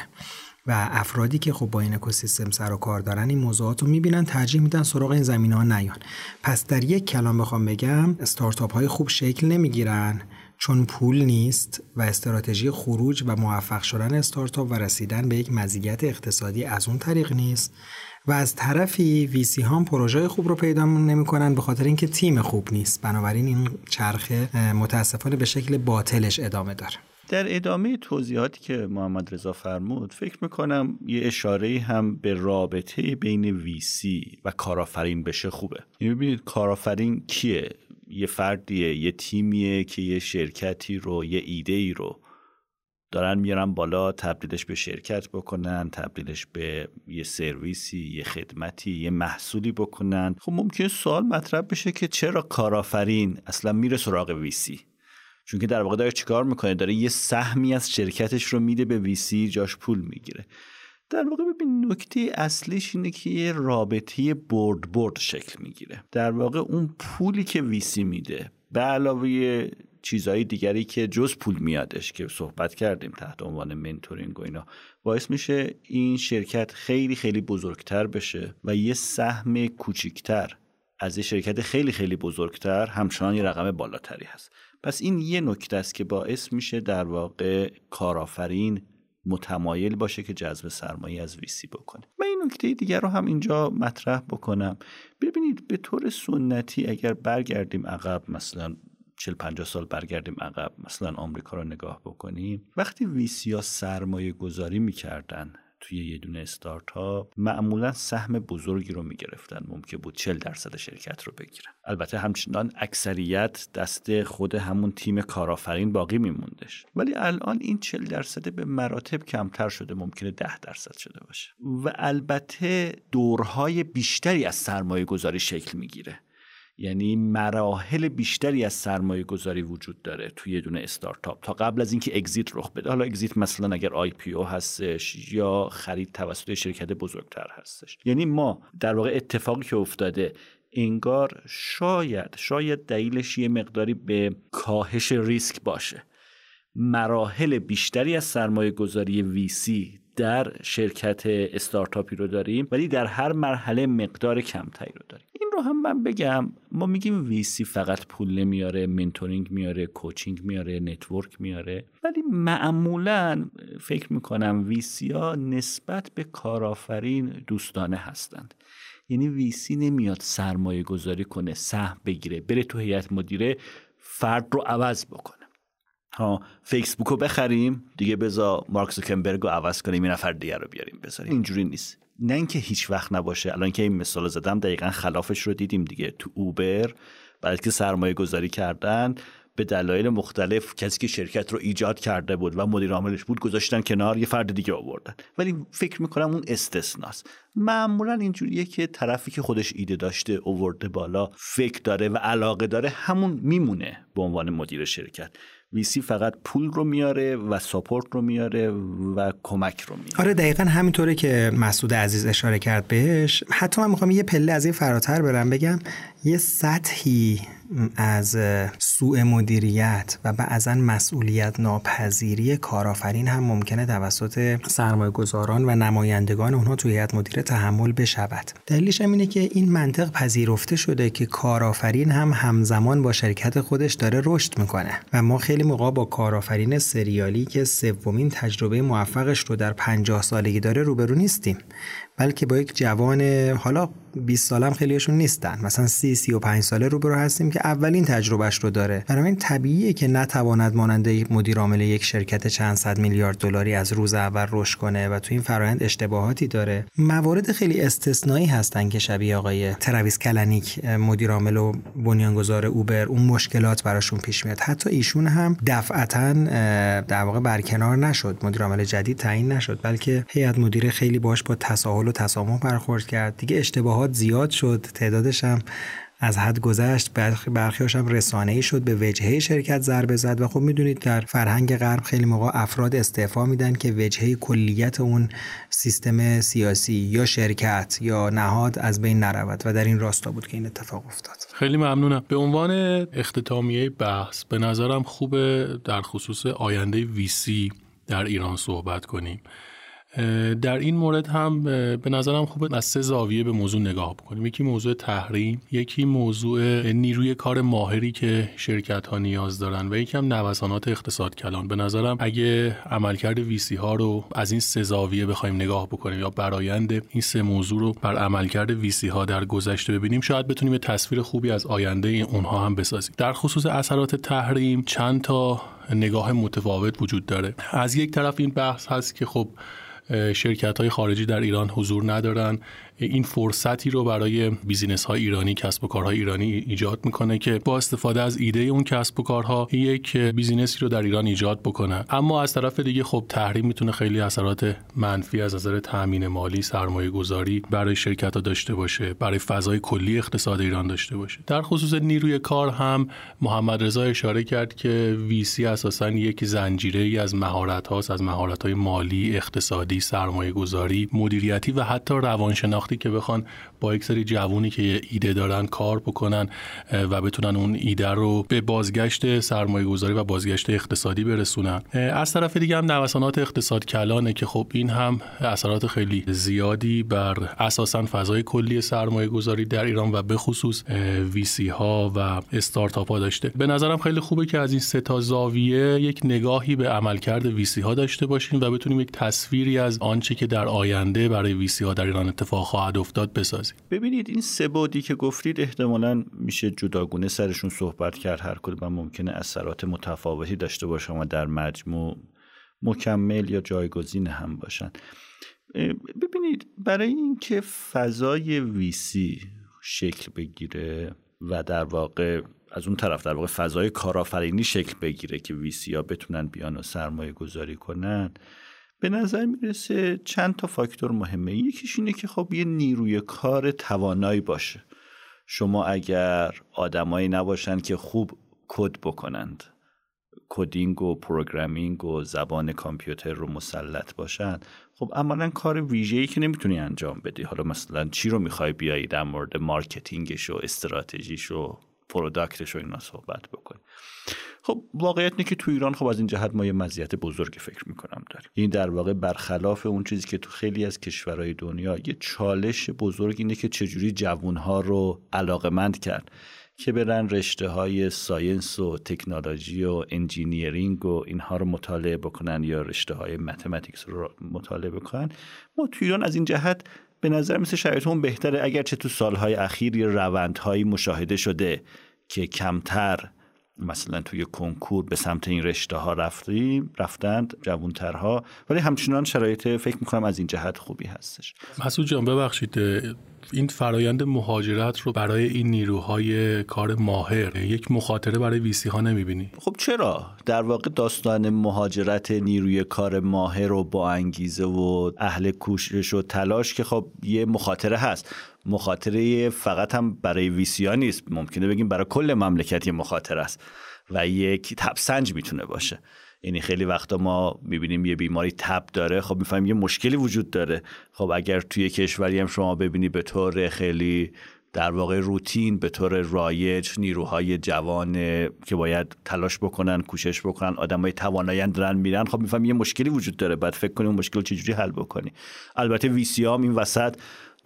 C: و افرادی که خب با این اکوسیستم سر و کار دارن این موضوعات رو می‌بینن ترجیح میدن سراغ این زمین ها نیان. پس در یک کلام بخوام بگم استارتاپ های خوب شکل نمی‌گیرن چون پول نیست و استراتژی خروج و موفق شدن استارتاپ و رسیدن به یک مزیت اقتصادی از اون طریق نیست. و از طرفی ویسی هم پروژه خوب رو پیدا نمی‌کنن به خاطر اینکه تیم خوب نیست. بنابراین این چرخه متاسفانه به شکل باطلش ادامه داره.
D: در ادامه توضیحاتی که محمد رضا فرمود فکر می‌کنم یه اشاره هم به رابطه بین ویسی و کارآفرین بشه خوبه. یعنی ببینید کارآفرین کیه؟ یه فردیه یه تیمیه که یه شرکتی رو یه ایده ای رو دارن میارن بالا تبدیلش به شرکت بکنن تبدیلش به یه سرویسی یه خدمتی یه محصولی بکنن. خب ممکن سوال مطرح بشه که چرا کارآفرین اصلا میره سراغ ویسی چون که در واقع داره چیکار می‌کنه؟ داره یه سهمی از شرکتش رو میده به ویسی جاش پول می‌گیره. در واقع ببین نکته اصلیش اینه که یه رابطه برد برد شکل می‌گیره. در واقع اون پولی که ویسی میده به علاوه چیزهای دیگری که جز پول میادش که صحبت کردیم تحت عنوان منتورینگ و اینا باعث میشه این شرکت خیلی خیلی بزرگتر بشه و یه سهم کوچیکتر از یه شرکت خیلی خیلی بزرگتر همچنان یه رقم بالاتری هست. پس این یه نکته است که باعث میشه در واقع کارآفرین متمایل باشه که جذب سرمایه از ویسی بکنه. من این نکته دیگر رو هم اینجا مطرح بکنم. ببینید به طور سنتی اگر برگردیم عقب مثلا 40 50 سال برگردیم عقب مثلا آمریکا رو نگاه بکنیم وقتی ویسیا سرمایه گذاری می‌کردن توی یه دونه استارتاپ معمولا سهم بزرگی رو می‌گرفتن. ممکن بود 40 درصد شرکت رو بگیرن. البته همچنان اکثریت دست خود همون تیم کارآفرین باقی میموندش. ولی الان این 40 درصد به مراتب کمتر شده. ممکنه 10 درصد شده باشه. و البته دورهای بیشتری از سرمایه گذاری شکل می‌گیره. یعنی مراحل بیشتری از سرمایه گذاری وجود داره توی یه دونه استارتاپ. تا قبل از اینکه exit رخ بده حالا exit مثلا اگر IPO هستش یا خرید توسط شرکت بزرگتر هستش. یعنی ما در واقع اتفاقی که افتاده انگار شاید شاید دلیلش یه مقداری به کاهش ریسک باشه. مراحل بیشتری از سرمایه گذاری VC در شرکت استارتاپی رو داریم ولی در هر مرحله مقدار کمتری رو داریم. این رو هم من بگم ما میگیم VC فقط پول نمیاره mentoring میاره coaching میاره network میاره ولی معمولا فکر می‌کنم VC ها نسبت به کارآفرین دوستانه هستند. یعنی VC نمیاد سرمایه گذاری کنه سهم بگیره بره تو هیئت مدیره فرد رو عوض بکنه. ها فیسبوک رو بخریم. دیگه بزا مارک زوکنبرگ رو عوض کنیم این نفر دیگر رو بیاریم بذاریم. اینجوری نیست. نه اینکه هیچ وقت نباشه. الان که این مثال زدم دقیقا خلافش رو دیدیم دیگه تو اوبر. بعد که سرمایه گذاری کردن به دلایل مختلف کسی که شرکت رو ایجاد کرده بود و مدیر عاملش بود گذاشتن کنار یه فرد دیگه آوردن. ولی فکر می‌کنم اون استثناست. معمولا اینجوریه که طرفی که خودش ایده داشته اوورده بالا فکر داره و علاقه داره همون میمونه به عنوان مدیر شرکت. ویسی فقط پول رو میاره و ساپورت رو میاره و کمک رو میاره.
C: آره دقیقا همینطوره که مسعود عزیز اشاره کرد بهش. حتی من می‌خوام یه پله از این فراتر برم بگم یه سطحی از سوء مدیریت و بعضا مسئولیت ناپذیری کارآفرین هم ممکنه توسط سرمایه گذاران و نمایندگان اونها توی هیئت مدیره تحمل بشود. دلیلش هم اینه که این منطق پذیرفته شده که کارآفرین هم همزمان با شرکت خودش داره رشد می‌کنه و ما خیلی موقع با کارآفرین سریالی که سومین تجربه موفقش رو در پنجاه سالگی داره روبرو نیستیم. بلکه با یک جوان حالا 20 سالم خیلیشون نیستن. مثلا 30 35 ساله رو برو هستیم که اولین تجربهش رو داره. این طبیعیه که نتواند مانند مدیر عامل یک شرکت چند صد میلیارد دلاری از روز اول رشد کنه و تو این فرایند اشتباهاتی داره. موارد خیلی استثنایی هستن که شبیه آقای ترویس کلنیک مدیر عامل و بنیانگذار Uber اون مشکلات براشون پیش میاد. حتی ایشون هم دفعتا در واقع برکنار نشد. مدیر عامل جدید تعیین نشد بلکه هیئت مدیره خیلی باش با تساهل و تسامح برخورد کرد. دیگه اشتباهات زیاد شد. تعدادش هم از حد گذشت. برخیاش هم رسانه‌ای شد. به وجهه شرکت ضربه زد. و خب می‌دونید در فرهنگ غرب خیلی موقع افراد استعفا میدن که وجهه کلیت اون سیستم سیاسی یا شرکت یا نهاد از بین نرود. و در این راستا بود که این اتفاق افتاد.
A: خیلی ممنونم. به عنوان اختتامیه بحث به نظرم خوبه در خصوص آینده ویسی در ایران صحبت کنیم. در این مورد هم به نظرم خوبه از سه زاویه به موضوع نگاه بکنیم. یکی موضوع تحریم یکی موضوع نیروی کار ماهری که شرکت ها نیاز دارن و یکی هم نوسانات اقتصاد کلان. به نظرم اگه عملکرد ویسی ها رو از این سه زاویه بخوایم نگاه بکنیم یا برایند این سه موضوع رو بر عملکرد ویسی ها در گذشته ببینیم شاید بتونیم تصویر خوبی از آینده اونها هم بسازیم. در خصوص اثرات تحریم چند تا نگاه متفاوت وجود داره. از یک طرف این بحث هست که خب شرکت های خارجی در ایران حضور ندارن. این فرصتی رو برای business های ایرانی کسب و کارهای ایرانی ایجاد می‌کنه که با استفاده از ایده اون کسب و کارها یک business ی رو در ایران ایجاد بکنه. اما از طرف دیگه خب تحریم می‌تونه خیلی اثرات منفی از نظر تامین مالی سرمایه گذاری برای شرکت ها داشته باشه برای فضای کلی اقتصاد ایران داشته باشه. در خصوص نیروی کار هم محمد رضا اشاره کرد که VC اساسا یک زنجیره ای از مهارت هاست از مهارت های مالی اقتصادی سرمایه گذاری مدیریتی و حتی روانشناختی که بخوان با یک سری جوونی که ایده دارن کار بکنن و بتونن اون ایده رو به بازگشت سرمایه گذاری و بازگشت اقتصادی برسونن. از طرف دیگه هم نوسانات اقتصاد کلانه که خب این هم اثرات خیلی زیادی بر اساسا فضای کلی سرمایه گذاری در ایران و به خصوص ویسی ها و استارتاپ ها داشته. به نظرم خیلی خوبه که از این سه تا زاویه یک نگاهی به عملکرد ویسی ها داشته باشیم و بتونیم یک تصویری از آنچه که در آینده برای ویسی ها در ایران اتفاق خواهد افتاد بسازیم.
D: ببینید این سه بودی که گفتید احتمالا میشه جداگونه سرشون صحبت کرد. هر کدوم ممکنه اثرات متفاوتی داشته باشه و در مجموع مکمل یا جایگزین هم باشن. ببینید برای اینکه فضای ویسی شکل بگیره و در واقع از اون طرف در واقع فضای کارآفرینی شکل بگیره که ویسی ها بتونن بیان و سرمایه گذاری کنن به نظر می‌رسه چند تا فاکتور مهمه. یکیش اینه که خب یه نیروی کار توانایی باشه. شما اگر آدمایی نباشن که خوب کد بکنند coding و programming و زبان کامپیوتر رو مسلط باشن خب عملا کار ویژه‌ای که نمی‌تونی انجام بدی. حالا مثلا چی رو می‌خوای بیایی در مورد marketing ش و استراتژیش و product ش و اینا صحبت بکنی. خب واقعیت اینه که تو ایران خب از این جهت ما یه مزیت بزرگی فکر می‌کنم داریم این در واقع برخلاف اون چیزی که تو خیلی از کشورهای دنیا یه چالش بزرگ اینه که چجوری جوانها رو علاقمند کرد که برن رشته های science و تکنولوژی و engineering و اینها رو مطالعه بکنن یا رشته های mathematics رو مطالعه بکنن. ما تو ایران از این جهت به نظر مثل شرایطمون بهتره اگرچه تو سالهای اخیر یه روندهایی مشاهده شده که کمتر مثلا توی کنکور به سمت این رشته ها رفتیم رفتند جوانترها ولی همچنان شرایط فکر می‌کنم از این جهت خوبی هستش.
A: مسعود جان ببخشید این فرایند مهاجرت رو برای این نیروهای کار ماهر یک مخاطره برای ویسی ها نمی‌بینی؟
D: خب چرا؟ در واقع داستان مهاجرت نیروی کار ماهر رو با انگیزه و اهل کوشش و تلاش که خب یه مخاطره هست مخاطره فقط هم برای ویسی ها نیست ممکنه بگیم برای کل مملکت یه مخاطره است و یک تبسنج می‌تونه باشه یعنی خیلی وقتا ما می‌بینیم یه بیماری تب داره خب می‌فهمیم یه مشکلی وجود داره. خب اگر توی کشوری هم شما ببینی به طور خیلی در واقع روتین به طور رایج نیروهای جوان که باید تلاش بکنن کوشش بکنن آدمای توانایی دارن میرن خب می‌فهمیم یه مشکلی وجود داره. بعد فکر کنیم مشکل چجوری حل بکنی. البته ویسی هم این وسط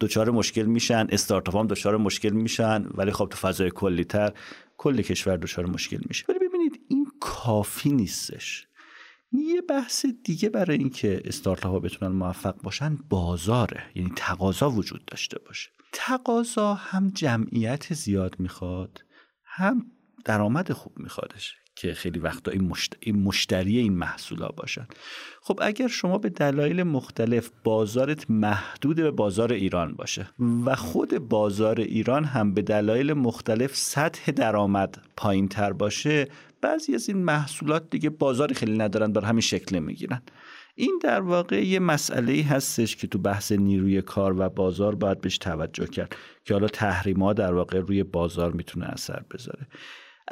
D: دچار مشکل میشن استارتاپ هم دچار مشکل میشن ولی خب تو فضای کلی تر کل کشور دچار مشکل میشه. ولی کافی نیستش. یه بحث دیگه برای اینکه استارتاپ ها بتونن موفق باشن بازاره یعنی تقاضا وجود داشته باشه. تقاضا هم جمعیت زیاد می‌خواد هم درآمد خوب میخوادش که خیلی وقتا این, این مشتری این محصولا باشن. خب اگر شما به دلایل مختلف بازارت محدود به بازار ایران باشه و خود بازار ایران هم به دلایل مختلف سطح درآمد پایین تر باشه بعضی از این محصولات دیگه بازاری خیلی ندارن بر همین شکل می‌گیرن. این در واقع یه مسئله هستش که تو بحث نیروی کار و بازار باید بهش توجه کرد که حالا تحریما در واقع روی بازار می‌تونه اثر بذاره.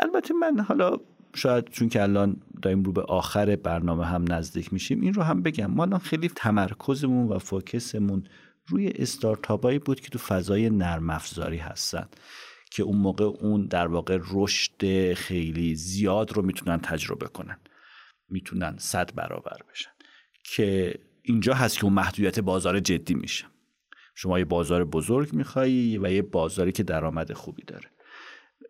D: البته من حالا شاید چون که الان داریم رو به آخر برنامه هم نزدیک میشیم این رو هم بگم. ما الان خیلی تمرکزمون و فوکسمون روی استارتاپایی بود که تو فضای نرم افزاری هستن. که اون موقع اون در واقع رشد خیلی زیاد رو می‌تونن تجربه کنن. می‌تونن صد برابر بشن. که اینجا هست که اون محدودیت بازار جدی میشه. شما یه بازار بزرگ میخوایی و یه بازاری که درآمد خوبی داره.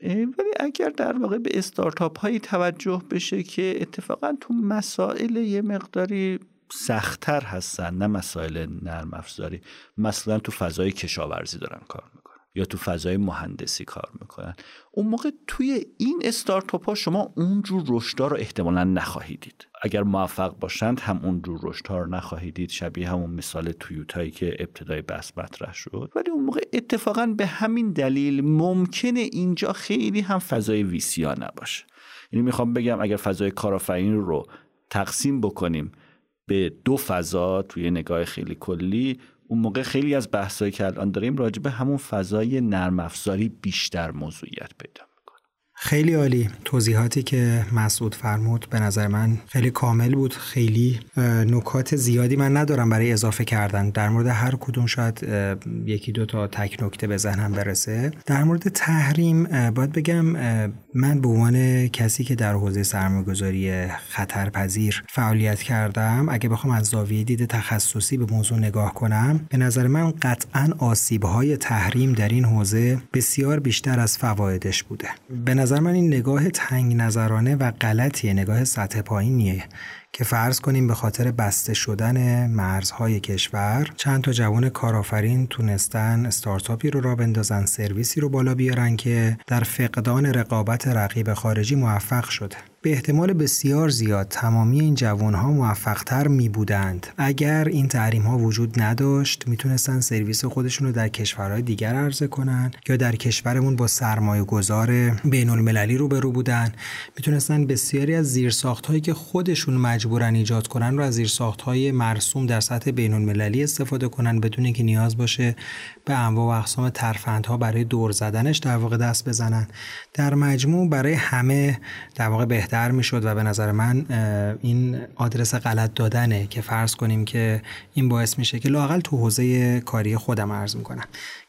D: ولی اگر در واقع به استارتاپ هایی توجه بشه که اتفاقا تو مسائل یه مقداری سختتر هستن نه مسائل نرم افزاری. مثلا تو فضای کشاورزی دارن کار می‌کنن. یا تو فضای مهندسی کار می‌کنن. اون موقع توی این استارتاپ ها شما اونجور رشدها رو احتمالا نخواهید دید. اگر موفق باشند هم اونجور رشدها رو نخواهید دید شبیه همون مثال تویوتایی که ابتدای بحث مطرح شد. ولی اون موقع اتفاقا به همین دلیل ممکنه اینجا خیلی هم فضای ویسیا نباشه. یعنی می‌خوام بگم اگر فضای کارآفرینی رو تقسیم بکنیم به دو فضا توی نگاه خیلی کلی اون موقع خیلی از بحثایی که الان داریم راجبه همون فضای نرم افزاری بیشتر موضوعیت پیدا
C: خیلی عالی توضیحاتی که مسعود فرمود. به نظر من خیلی کامل بود. خیلی نکات زیادی من ندارم برای اضافه کردن. در مورد هر کدوم شاید یکی دو تا تک نکته به ذهنم برسه. در مورد تحریم باید بگم من به عنوان کسی که در حوزه سرمایه‌گذاری خطرپذیر فعالیت کردم اگه بخوام از زاویه دید تخصصی به موضوع نگاه کنم به نظر من قطعا آسیب‌های تحریم در این حوزه بسیار بیشتر از فوایدش بوده. به نظر من این نگاه تنگ نظرانه و غلطیه. نگاه سطح پایینیه که فرض کنیم به خاطر بسته شدن مرزهای کشور چند تا جوان کارآفرین تونستن استارتاپی رو را بندازن سرویسی رو بالا بیارن که در فقدان رقابت رقیب خارجی موفق شده. به احتمال بسیار زیاد تمامی این جوان ها موفق تر می بودند اگر این تحریم ها وجود نداشت می‌تونستن سرویس خودشون رو در کشورهای دیگر عرضه کنن یا در کشورمون با سرمایه گذار بین المللی رو برو بودن. می‌تونستن بسیاری از زیرساخت هایی که خودشون مجبورن ایجاد کنن رو از زیرساخت های مرسوم در سطح بین المللی استفاده کنن بدون اینکه نیاز باشه به انواع و اقسام ترفندها برای دور زدنش در واقع دست بزنن. در مجموع برای همه در واقع بهتر می‌شد و به نظر من این آدرس غلط دادنه که فرض کنیم که این باعث میشه که لاقل تو حوزه کاری خودم عرض می‌کنم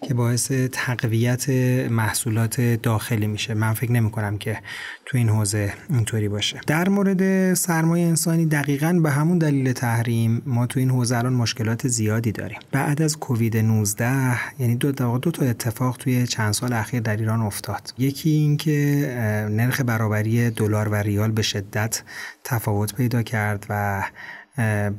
C: که باعث تقویت محصولات داخلی میشه. من فکر نمی کنم که تو این حوزه اینطوری باشه. در مورد سرمایه انسانی دقیقا به همون دلیل تحریم ما تو این حوزه الان مشکلات زیادی داریم. بعد از کووید 19 یعنی دو, دو تا اتفاق توی چند سال اخیر در ایران افتاد. یکی اینکه نرخ برابری دلار و ریال به شدت تفاوت پیدا کرد و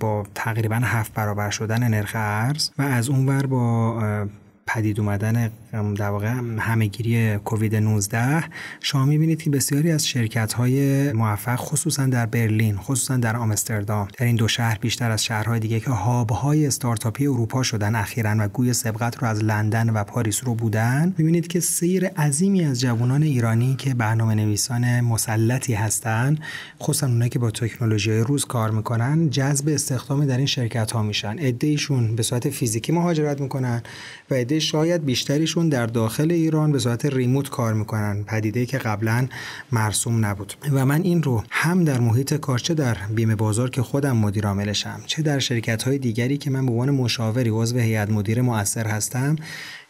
C: با تقریبا هفت برابر شدن نرخ ارز و از اونور با پدید اومدن در واقع همهگیری کووید 19 شما می‌بینید که بسیاری از شرکت های موفق خصوصا در برلین خصوصا در آمستردام در این دو شهر بیشتر از شهرهای دیگه که هاب های استارتاپی اروپا شدن اخیرا و گوی سبقت رو از لندن و پاریس رو بودن. می‌بینید که سیر عظیمی از جوانان ایرانی که برنامه نویسان مسلطی هستند خصوصا اونایی که با تکنولوژی روز کار می‌کنن جذب استخدام در این شرکت ها میشن. ایشون به صورت فیزیکی مهاجرت می‌کنن و عده شاید بیشتریشون در داخل ایران به صورت ریموت کار می‌کنن پدیده که قبلا مرسوم نبود. و من این رو هم در محیط کار چه در بیمه بازار که خودم مدیر عاملشم چه در شرکت های دیگری که من به عنوان مشاوری عضو هیئت مدیر مؤثر هستم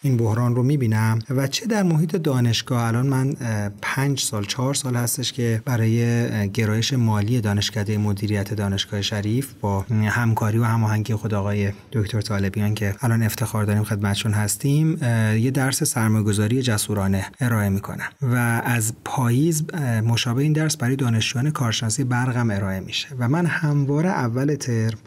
C: این بحران رو می‌بینم و چه در محیط دانشگاه؟ الان من پنج سال چهار سال هستش که برای گرایش مالی دانشکده مدیریت دانشگاه شریف با همکاری و هماهنگی خود آقای دکتر طالبیان که الان افتخار داریم خدمتشون هستیم یه درس سرمایه‌گذاری جسورانه ارائه می‌کنم و از پاییز مشابه این درس برای دانشجویان کارشناسی برقم ارائه میشه و من همواره اول ترم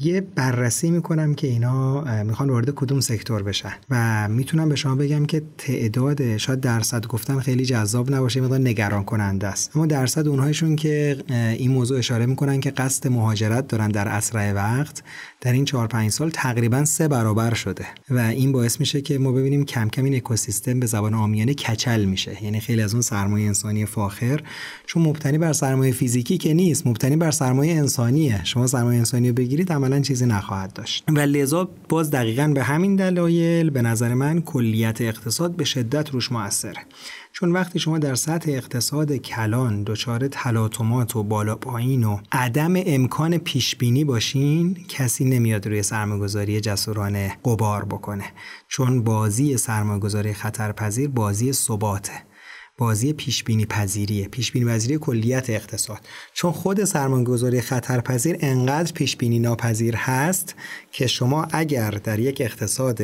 C: یه بررسی می‌کنم که اینا می‌خوان وارد کدوم سکتور بشن. و می‌تونم به شما بگم که تعداد شاید درصد گفتم خیلی جذاب نباشه مقدار نگران کننده است. اما درصد اونهایشون که این موضوع اشاره می‌کنن که قصد مهاجرت دارن در اسرع وقت در این 4 5 سال تقریبا سه برابر شده. و این باعث میشه که ما ببینیم کم کم این اکوسیستم به زبان عامیانه کچل میشه. یعنی خیلی از اون سرمایه انسانی فاخر چون مبتنی بر سرمایه فیزیکی که نیست مبتنی بر سرمایه انسانیه. شما سرمایه انسانی بگیرید عملا چیزی نخواهد داشت. و لذا باز دقیقا به همین دلایل به نظر من کلیت اقتصاد به شدت روش موثره. چون وقتی شما در سطح اقتصاد کلان دچار تلاطمات و بالا پایین و عدم امکان پیش بینی باشین کسی نمیاد روی سرمایه‌گذاری جسورانه قبار بکنه. چون بازی سرمایه‌گذاری خطرپذیر بازی ثباته. بازی پیش بینی پذیریه پیش بینی پذیری کلیت اقتصاد. چون خود سرمایه‌گذاری خطرپذیر انقدر پیش بینی ناپذیر هست که شما اگر در یک اقتصاد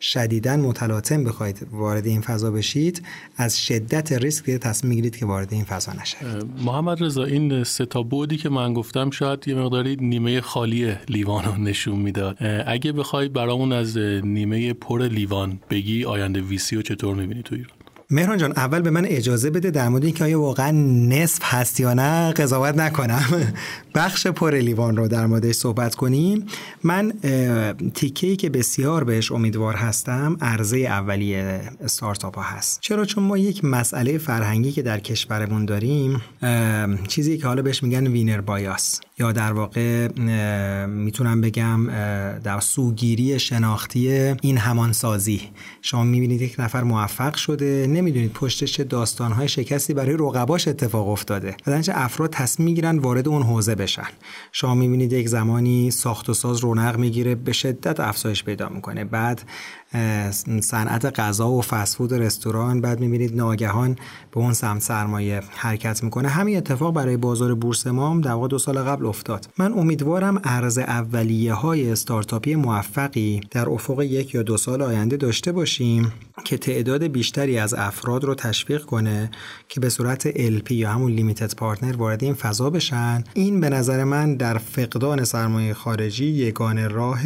C: شدیداً متلاطم بخواید وارد این فضا بشید از شدت ریسک تصمیم می‌گیرید که وارد این فضا نشید
A: محمد رضا این سه تا بودی که من گفتم شاید یه مقداری نیمه خالی لیوان رو نشون می‌داد. اگه بخوای برامون از نیمه پر لیوان بگی آینده ویسی رو چطور می‌بینی تو ایران؟
C: مهران جان اول به من اجازه بده در مورد اینکه آیا واقعا نصف هست یا نه قضاوت نکنم. بخش پر لیوان رو در موردش صحبت کنیم. من تیکه ای که بسیار بهش امیدوار هستم عرضه اولیه استارتاپ ها هست. چرا؟ چون ما یک مسئله فرهنگی که در کشورمون داریم چیزی که حالا بهش میگن وینر بایاس. یا در واقع می‌تونم بگم در سوگیری شناختی این همانسازی. شما می‌بینید یک نفر موفق شده نمی‌دونید پشتش چه داستانهای شکستی برای رقباش اتفاق افتاده. و افراد تصمیم می‌گیرن وارد اون حوزه شما می‌بینید یک زمانی ساخت و ساز رونق می‌گیره به شدت افزایش پیدا می‌کنه. بعد صنعت غذا و فسفود رستوران بعد می‌بینید ناگهان به اون سمت سرمایه حرکت می‌کنه. همین اتفاق برای بازار بورس ما هم در دو سال قبل افتاد. من امیدوارم ارز اولیه های استارتاپی موفقی در افق یک یا دو سال آینده داشته باشیم که تعداد بیشتری از افراد رو تشویق کنه که به صورت LP یا همون لیمیتد پارتنر وارد این فضا بشن. این به نظر من در فقدان سرمایه خارجی یگانه راه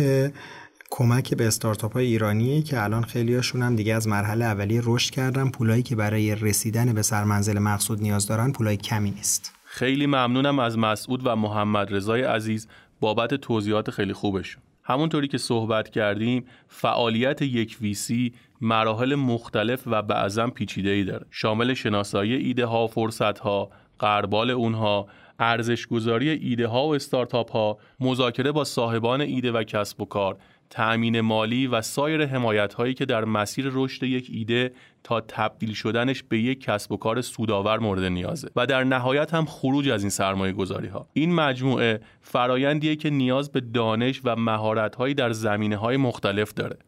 C: کمک به استارتاپ های ایرانی که الان خیلیاشون هم دیگه از مرحله اولیه رشد کردن پولایی که برای رسیدن به سرمنزل مقصود نیاز دارن پولای کمی نیست.
A: خیلی ممنونم از مسعود و محمد رضای عزیز بابت توضیحات خیلی خوبشون. همونطوری که صحبت کردیم فعالیت یک ویسی مراحل مختلف و بعضا پیچیده ای داره. شامل شناسایی ایده ها فرصت ها قربال اونها ارزش گذاری ایده ها و استارتاپ ها مذاکره با صاحبان ایده و کسب و کار تأمین مالی و سایر حمایت هایی که در مسیر رشد یک ایده تا تبدیل شدنش به یک کسب و کار سودآور مورد نیازه. و در نهایت هم خروج از این سرمایه گذاری ها این مجموعه فرایندیه که نیاز به دانش و مهارت هایی در زمینه های مختلف داره.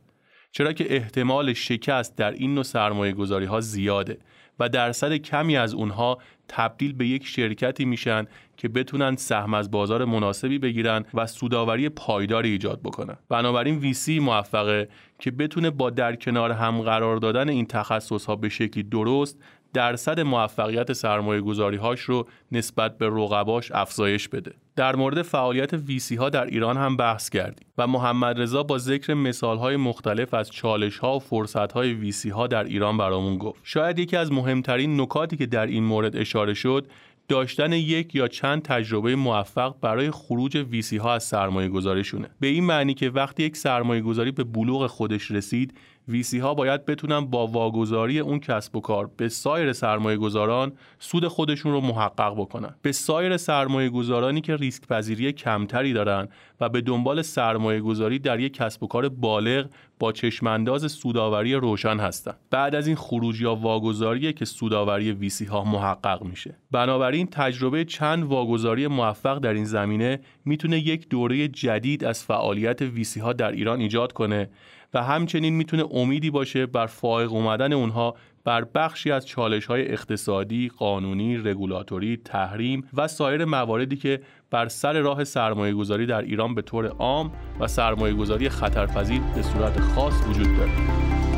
A: چرا که احتمال شکست در این نوع سرمایه گذاری ها زیاده و درصد کمی از اونها تبدیل به یک شرکتی میشن که بتونن سهم از بازار مناسبی بگیرن و سوداوری پایداری ایجاد بکنن بنابراین ویسی موفقه که بتونه با در کنار هم قرار دادن این تخصص ها به شکلی درست درصد موفقیت سرمایه گذاری هاش رو نسبت به رقباش افزایش بده. در مورد فعالیت ویسی ها در ایران هم بحث کردیم و محمد رضا با ذکر مثال های مختلف از چالش ها و فرصت های ویسی ها در ایران برامون گفت. شاید یکی از مهمترین نکاتی که در این مورد اشاره شد داشتن یک یا چند تجربه موفق برای خروج ویسی ها از سرمایه گذاریشونه به این معنی که وقتی یک سرمایه گذاری به بلوغ خودش رسید ویسی ها باید بتونن با واگذاری اون کسب و کار به سایر سرمایه گذاران سود خودشون رو محقق بکنن. به سایر سرمایه گذارانی که ریسک پذیری کمتری دارن و به دنبال سرمایه گذاری در یک کسب و کار بالغ با چشمانداز سوداوری روشن هستند بعد از این خروج یا واگذاری که سوداوری ویسی ها محقق میشه. بنابراین تجربه چند واگذاری موفق در این زمینه می‌تونه یک دوره جدید از فعالیت ویسی ها در ایران ایجاد کنه و همچنین می‌تونه امیدی باشه بر فائق اومدن اونها بر بخشی از چالش های اقتصادی، قانونی، رگولاتوری، تحریم و سایر مواردی که بر سر راه سرمایه گذاری در ایران به طور عام و سرمایه گذاری خطرپذیر به صورت خاص وجود داره.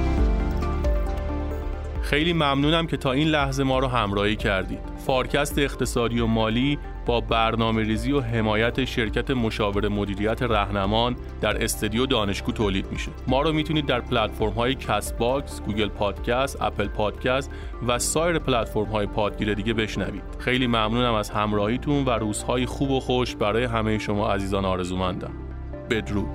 A: خیلی ممنونم که تا این لحظه ما رو همراهی کردید. فارکست اقتصادی و مالی با برنامه ریزی و حمایت شرکت مشاور مدیریت رهنمان در استدیو دانشگو تولید میشه. ما رو می‌تونید در پلتفرم های Castbox، Google Podcast، Apple Podcast و سایر پلتفرم های پادگیر دیگه بشنوید. خیلی ممنونم از همراهیتون و روزهای خوب و خوش برای همه شما عزیزان آرزومندم. بدرود.